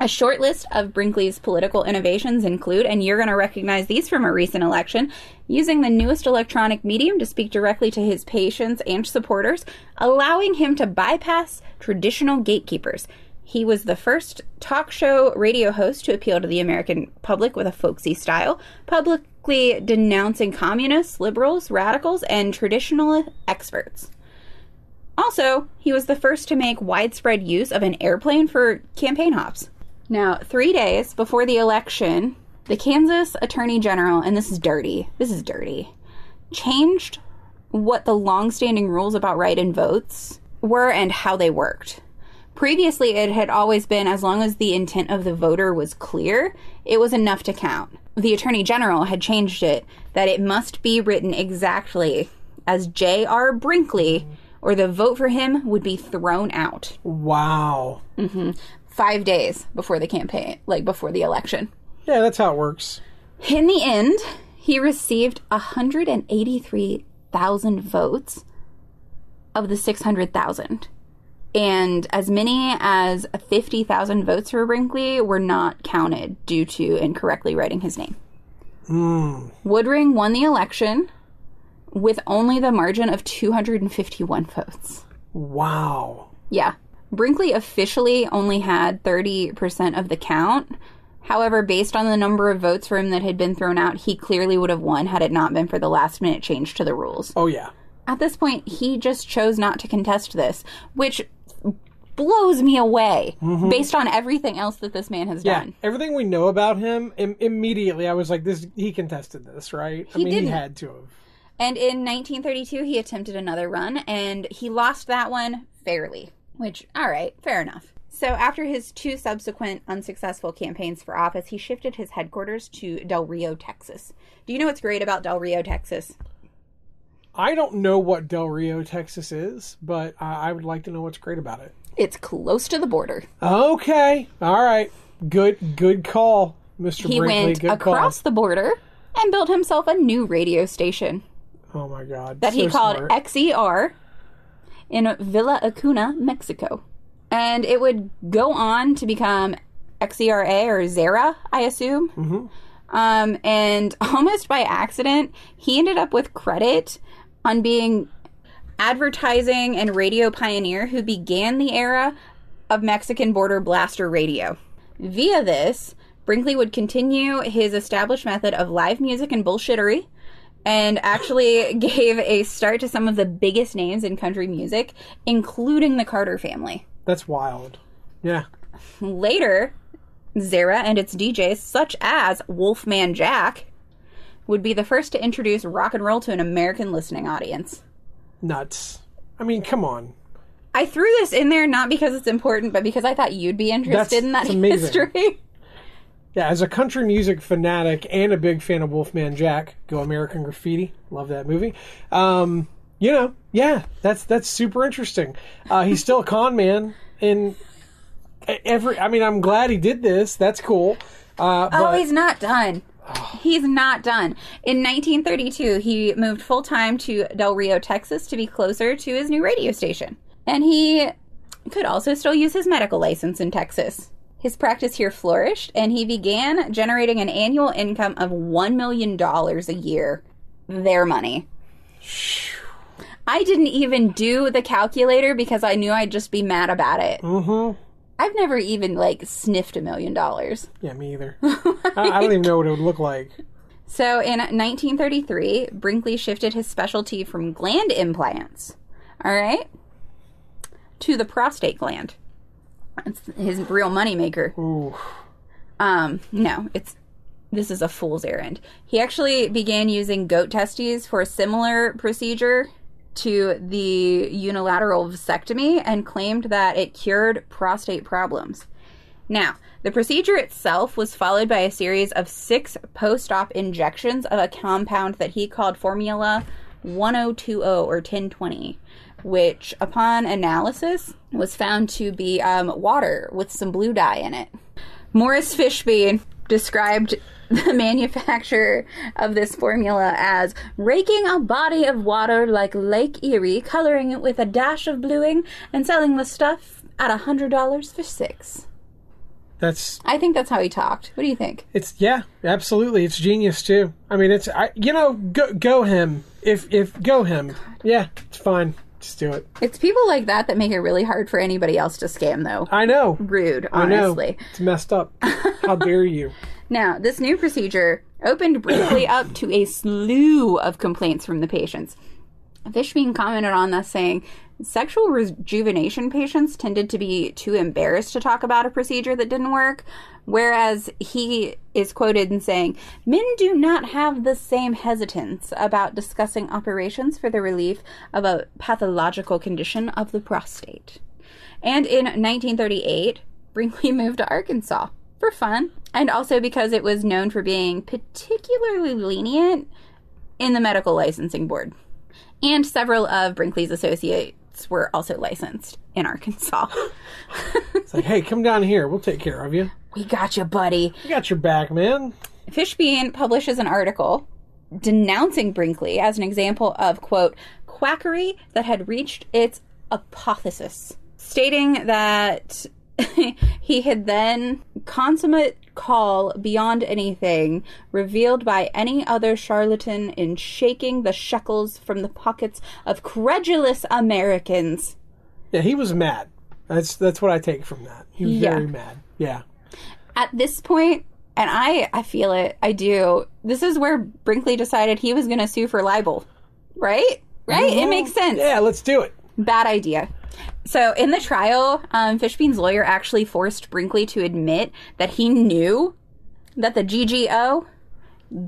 A short list of Brinkley's political innovations include, and you're going to recognize these from a recent election, using the newest electronic medium to speak directly to his patients and supporters, allowing him to bypass traditional gatekeepers. He was the first talk show radio host to appeal to the American public with a folksy style, publicly denouncing communists, liberals, radicals, and traditional experts. Also, he was the first to make widespread use of an airplane for campaign hops. Now, three days before the election, the Kansas Attorney General, and this is dirty, this is dirty, changed what the longstanding rules about write in votes were and how they worked. Previously, it had always been as long as the intent of the voter was clear, it was enough to count. The Attorney General had changed it that it must be written exactly as J.R. Brinkley, or the vote for him would be thrown out Wow. Mm-hmm. five days before the campaign, like before the election. Yeah, that's how it works. In the end, he received 183,000 votes of the 600,000. And as many as 50,000 votes for Brinkley were not counted due to incorrectly writing his name. Hmm. Woodring won the election with only the margin of 251 votes. Wow. Yeah. Brinkley officially only had 30% of the count. However, based on the number of votes for him that had been thrown out, he clearly would have won had it not been for the last minute change to the rules. Oh yeah. At this point, he just chose not to contest this, which blows me away mm-hmm. based on everything else that this man has Yeah. done. Everything we know about him, Im- immediately I was like, "This he contested this, right?" I He mean, he didn't. he had to have. And in 1932, he attempted another run, and he lost that one fairly. Which, all right, fair enough. So, after his two subsequent unsuccessful campaigns for office, he shifted his headquarters to Del Rio, Texas. Do you know what's great about Del Rio, Texas? I don't know what Del Rio, Texas is, but I, I would like to know what's great about it. It's close to the border. Okay. All right. Good. Good call, Mr. He Brinkley. went good across the border and built himself a new radio station call. Oh my God. that he called smart. XER in Villa Acuna, Mexico. And it would go on to become XERA or Zera, I assume. Mm-hmm. Um, and almost by accident, he ended up with credit on being advertising and radio pioneer who began the era of Mexican border blaster radio. Via this, Brinkley would continue his established method of live music and bullshittery and actually gave a start to some of the biggest names in country music, including the Carter family. That's wild. Yeah. Later, Zara and its DJs, such as Wolfman Jack, would be the first to introduce rock and roll to an American listening audience. Nuts. I mean, come on. I threw this in there not because it's important, but because I thought you'd be interested That's- in that history. Yeah, as a country music fanatic and a big fan of Wolfman Jack, go American Graffiti, love that movie. Um, you know, yeah, that's that's super interesting. Uh, he's still a con man, and every. I mean, I'm glad he did this. That's cool. Uh, Oh, but he's not done. He's not done. In 1932, he moved full time to Del Rio, Texas to be closer to his new radio station. And he could also still use his medical license in Texas. His practice here flourished, and he began generating an annual income of $1 million a year. Their money. I didn't even do the calculator because I knew I'd just be mad about it. Mhm. I've never even like sniffed a million dollars. yeah, me either. I, I don't even know what it would look like. So in 1933, Brinkley shifted his specialty from gland implants, all right, to the prostate gland. It's his real moneymaker. Ooh, Um, no, it's this is a fool's errand. He actually began using goat testes for a similar procedure to the unilateral vasectomy and claimed that it cured prostate problems. Now, the procedure itself was followed by a series of six post op injections of a compound that he called Formula 1020 or 1020, which, upon analysis, was found to be um, water with some blue dye in it. Morris Fishbein described the manufacturer of this formula as raking a body of water like Lake Erie, coloring it with a dash of bluing, and selling the stuff at a hundred dollars for six. that's I think that's how he talked. What do you think? it's yeah, absolutely. It's genius too. I mean, it's I you know go go him if if go him. Yeah, it's fine. Just do it. It's people like that that make it really hard for anybody else to scam, though. I know. Rude, I know. honestly. It's messed up. How dare you? Now, this new procedure opened briefly up to a slew of complaints from the patients. Fishbein commented on this saying, Sexual rejuvenation patients tended to be too embarrassed to talk about a procedure that didn't work, whereas he is quoted in saying, Men do not have the same hesitance about discussing operations for the relief of a pathological condition of the prostate. And in 1938, Brinkley moved to Arkansas for fun, and also because it was known for being particularly lenient in the medical licensing board. And several of Brinkley's associates were also licensed in Arkansas. It's like, hey, come down here. We'll take care of you. we got you, buddy. We got your back, man. Fishbein publishes an article denouncing Brinkley as an example of, quote, quackery that had reached its apotheosis, stating that he had then consummate call beyond anything revealed by any other charlatan in shaking the shekels from the pockets of credulous Americans. Yeah, he was mad. That's that's what I take from that. He was Yeah. very mad. Yeah. at this point, and I I feel it, I do. This is where Brinkley decided he was going to sue for libel, right? Right? it mm-hmm. makes sense. Yeah, let's do it. Bad idea. So in the trial, um, Fishbein's lawyer actually forced Brinkley to admit that he knew that the GGO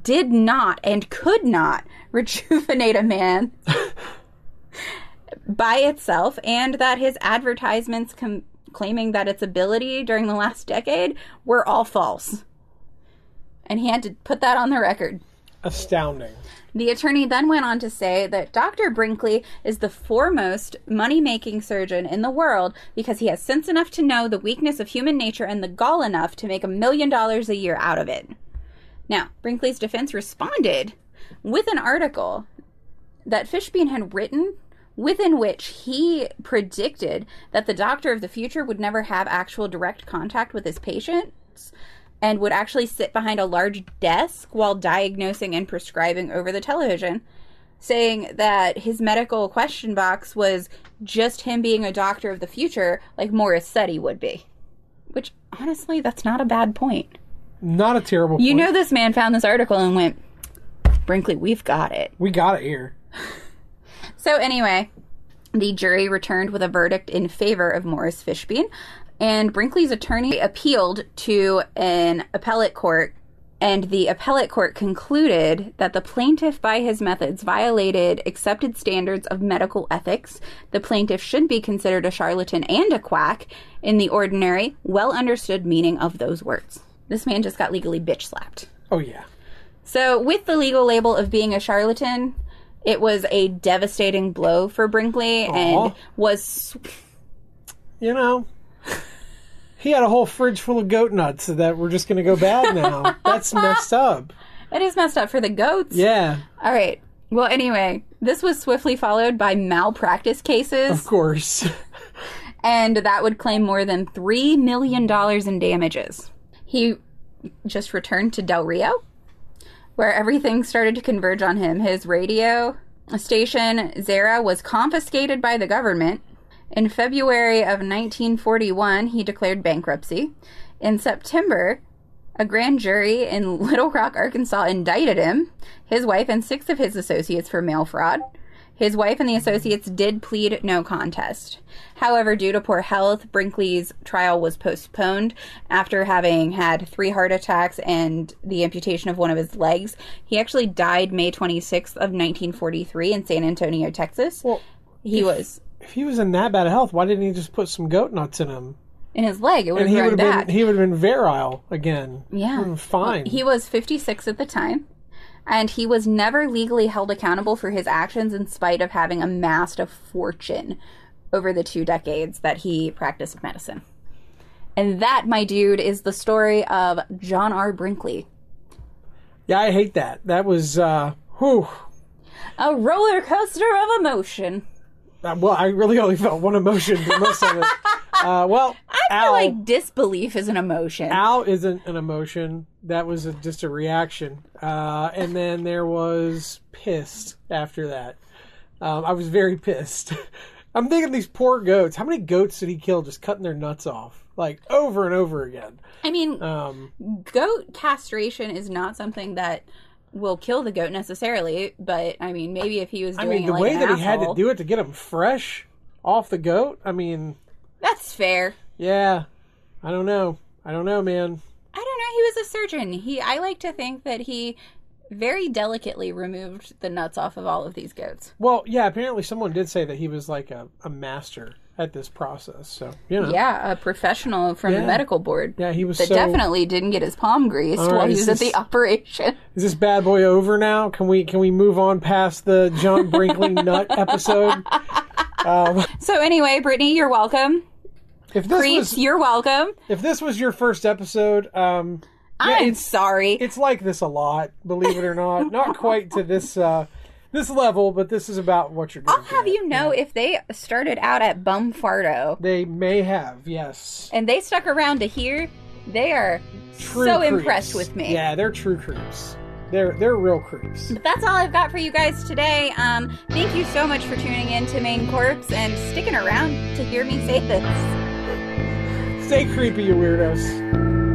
did not and could not rejuvenate a man by itself, and that his advertisements com- claiming that its ability during the last decade were all false. And he had to put that on the record. Astounding. The attorney then went on to say that Dr. Brinkley is the foremost money making surgeon in the world because he has sense enough to know the weakness of human nature and the gall enough to make a million dollars a year out of it. Now, Brinkley's defense responded with an article that Fishbein had written within which he predicted that the doctor of the future would never have actual direct contact with his patients and would actually sit behind a large desk while diagnosing and prescribing over the television, saying that his medical question box was just him being a doctor of the future, like Morris said he would be. Which, honestly, that's not a bad point. Not a terrible. You point. know, this man found this article and went, Brinkley, we've got it. we got it here. So anyway, the jury returned with a verdict in favor of Morris Fishbein, and Brinkley's attorney appealed to an appellate court, and the appellate court concluded that the plaintiff, by his methods, violated accepted standards of medical ethics. The plaintiff should be considered a charlatan and a quack in the ordinary, well understood meaning of those words. This man just got legally bitch slapped. Oh yeah. So, with the legal label of being a charlatan, it was a devastating blow for Brinkley Aw. and was You know. He had a whole fridge full of goat nuts that were just going to go bad now. That's messed up. it is messed up for the goats. Yeah, All right. Well, anyway, this was swiftly followed by malpractice cases. of course. and that would claim more than $3 million in damages. He just returned to Del Rio, where everything started to converge on him. His radio station, Zara, was confiscated by the government. In February of 1941, he declared bankruptcy. In September, a grand jury in Little Rock, Arkansas indicted him, his wife, and six of his associates for mail fraud. His wife and the associates did plead no contest. However, due to poor health, Brinkley's trial was postponed after having had three heart attacks and the amputation of one of his legs. He actually died May 26th of 1943 in San Antonio, Texas. Well, he was if he was in that bad of health, why didn't he just put some goat nuts in him? in his leg. It would And have he would have been he would have been virile again. Yeah. Would've fine. He was 56 at the time, and he was never legally held accountable for his actions in spite of having amassed a fortune over the two decades that he practiced medicine. And that, my dude, is the story of John R. Brinkley. yeah, I hate that. That was uh whew. A roller coaster of emotion. Uh, well, I really only felt one emotion for most of it. Uh, well, I feel like disbelief is an emotion. Al isn't an emotion. That was a, just a reaction. Uh, and then there was pissed after that. Um, I was very pissed. I'm thinking these poor goats. How many goats did he kill just cutting their nuts off? Like over and over again. I mean, Um, goat castration is not something that will kill the goat necessarily, but I mean, maybe if he was doing I mean, the like way that he had to do it to get him fresh off the goat. I mean, that's fair. yeah. I don't know. I don't know, man. I don't know. He was a surgeon. He, I like to think that he very delicately removed the nuts off of all of these goats. Well, yeah. Apparently, someone did say that he was like a, a master at this process. So you know, Yeah, a professional from Yeah. the medical board. Yeah, he was that so- definitely didn't get his palm greased All while he was at the operation. Is this bad boy over now? Can we can we move on past the John Brinkley nut episode? Um, So anyway, Brittany, you're welcome. if this Creeps, was you're welcome. if this was your first episode, um, yeah, I'm it's sorry. it's like this a lot. Believe it or not, not quite to this uh, this level, but this is about what you're. I'll have you know if they started out at Bumfardo They may have, yes. and they stuck around to here, they are True so creeps. impressed with me. Yeah, they're true creeps. They're they're real creeps. But that's all I've got for you guys today. Um, thank you so much for tuning in to Main Corpse and sticking around to hear me say this. Stay creepy, you weirdos.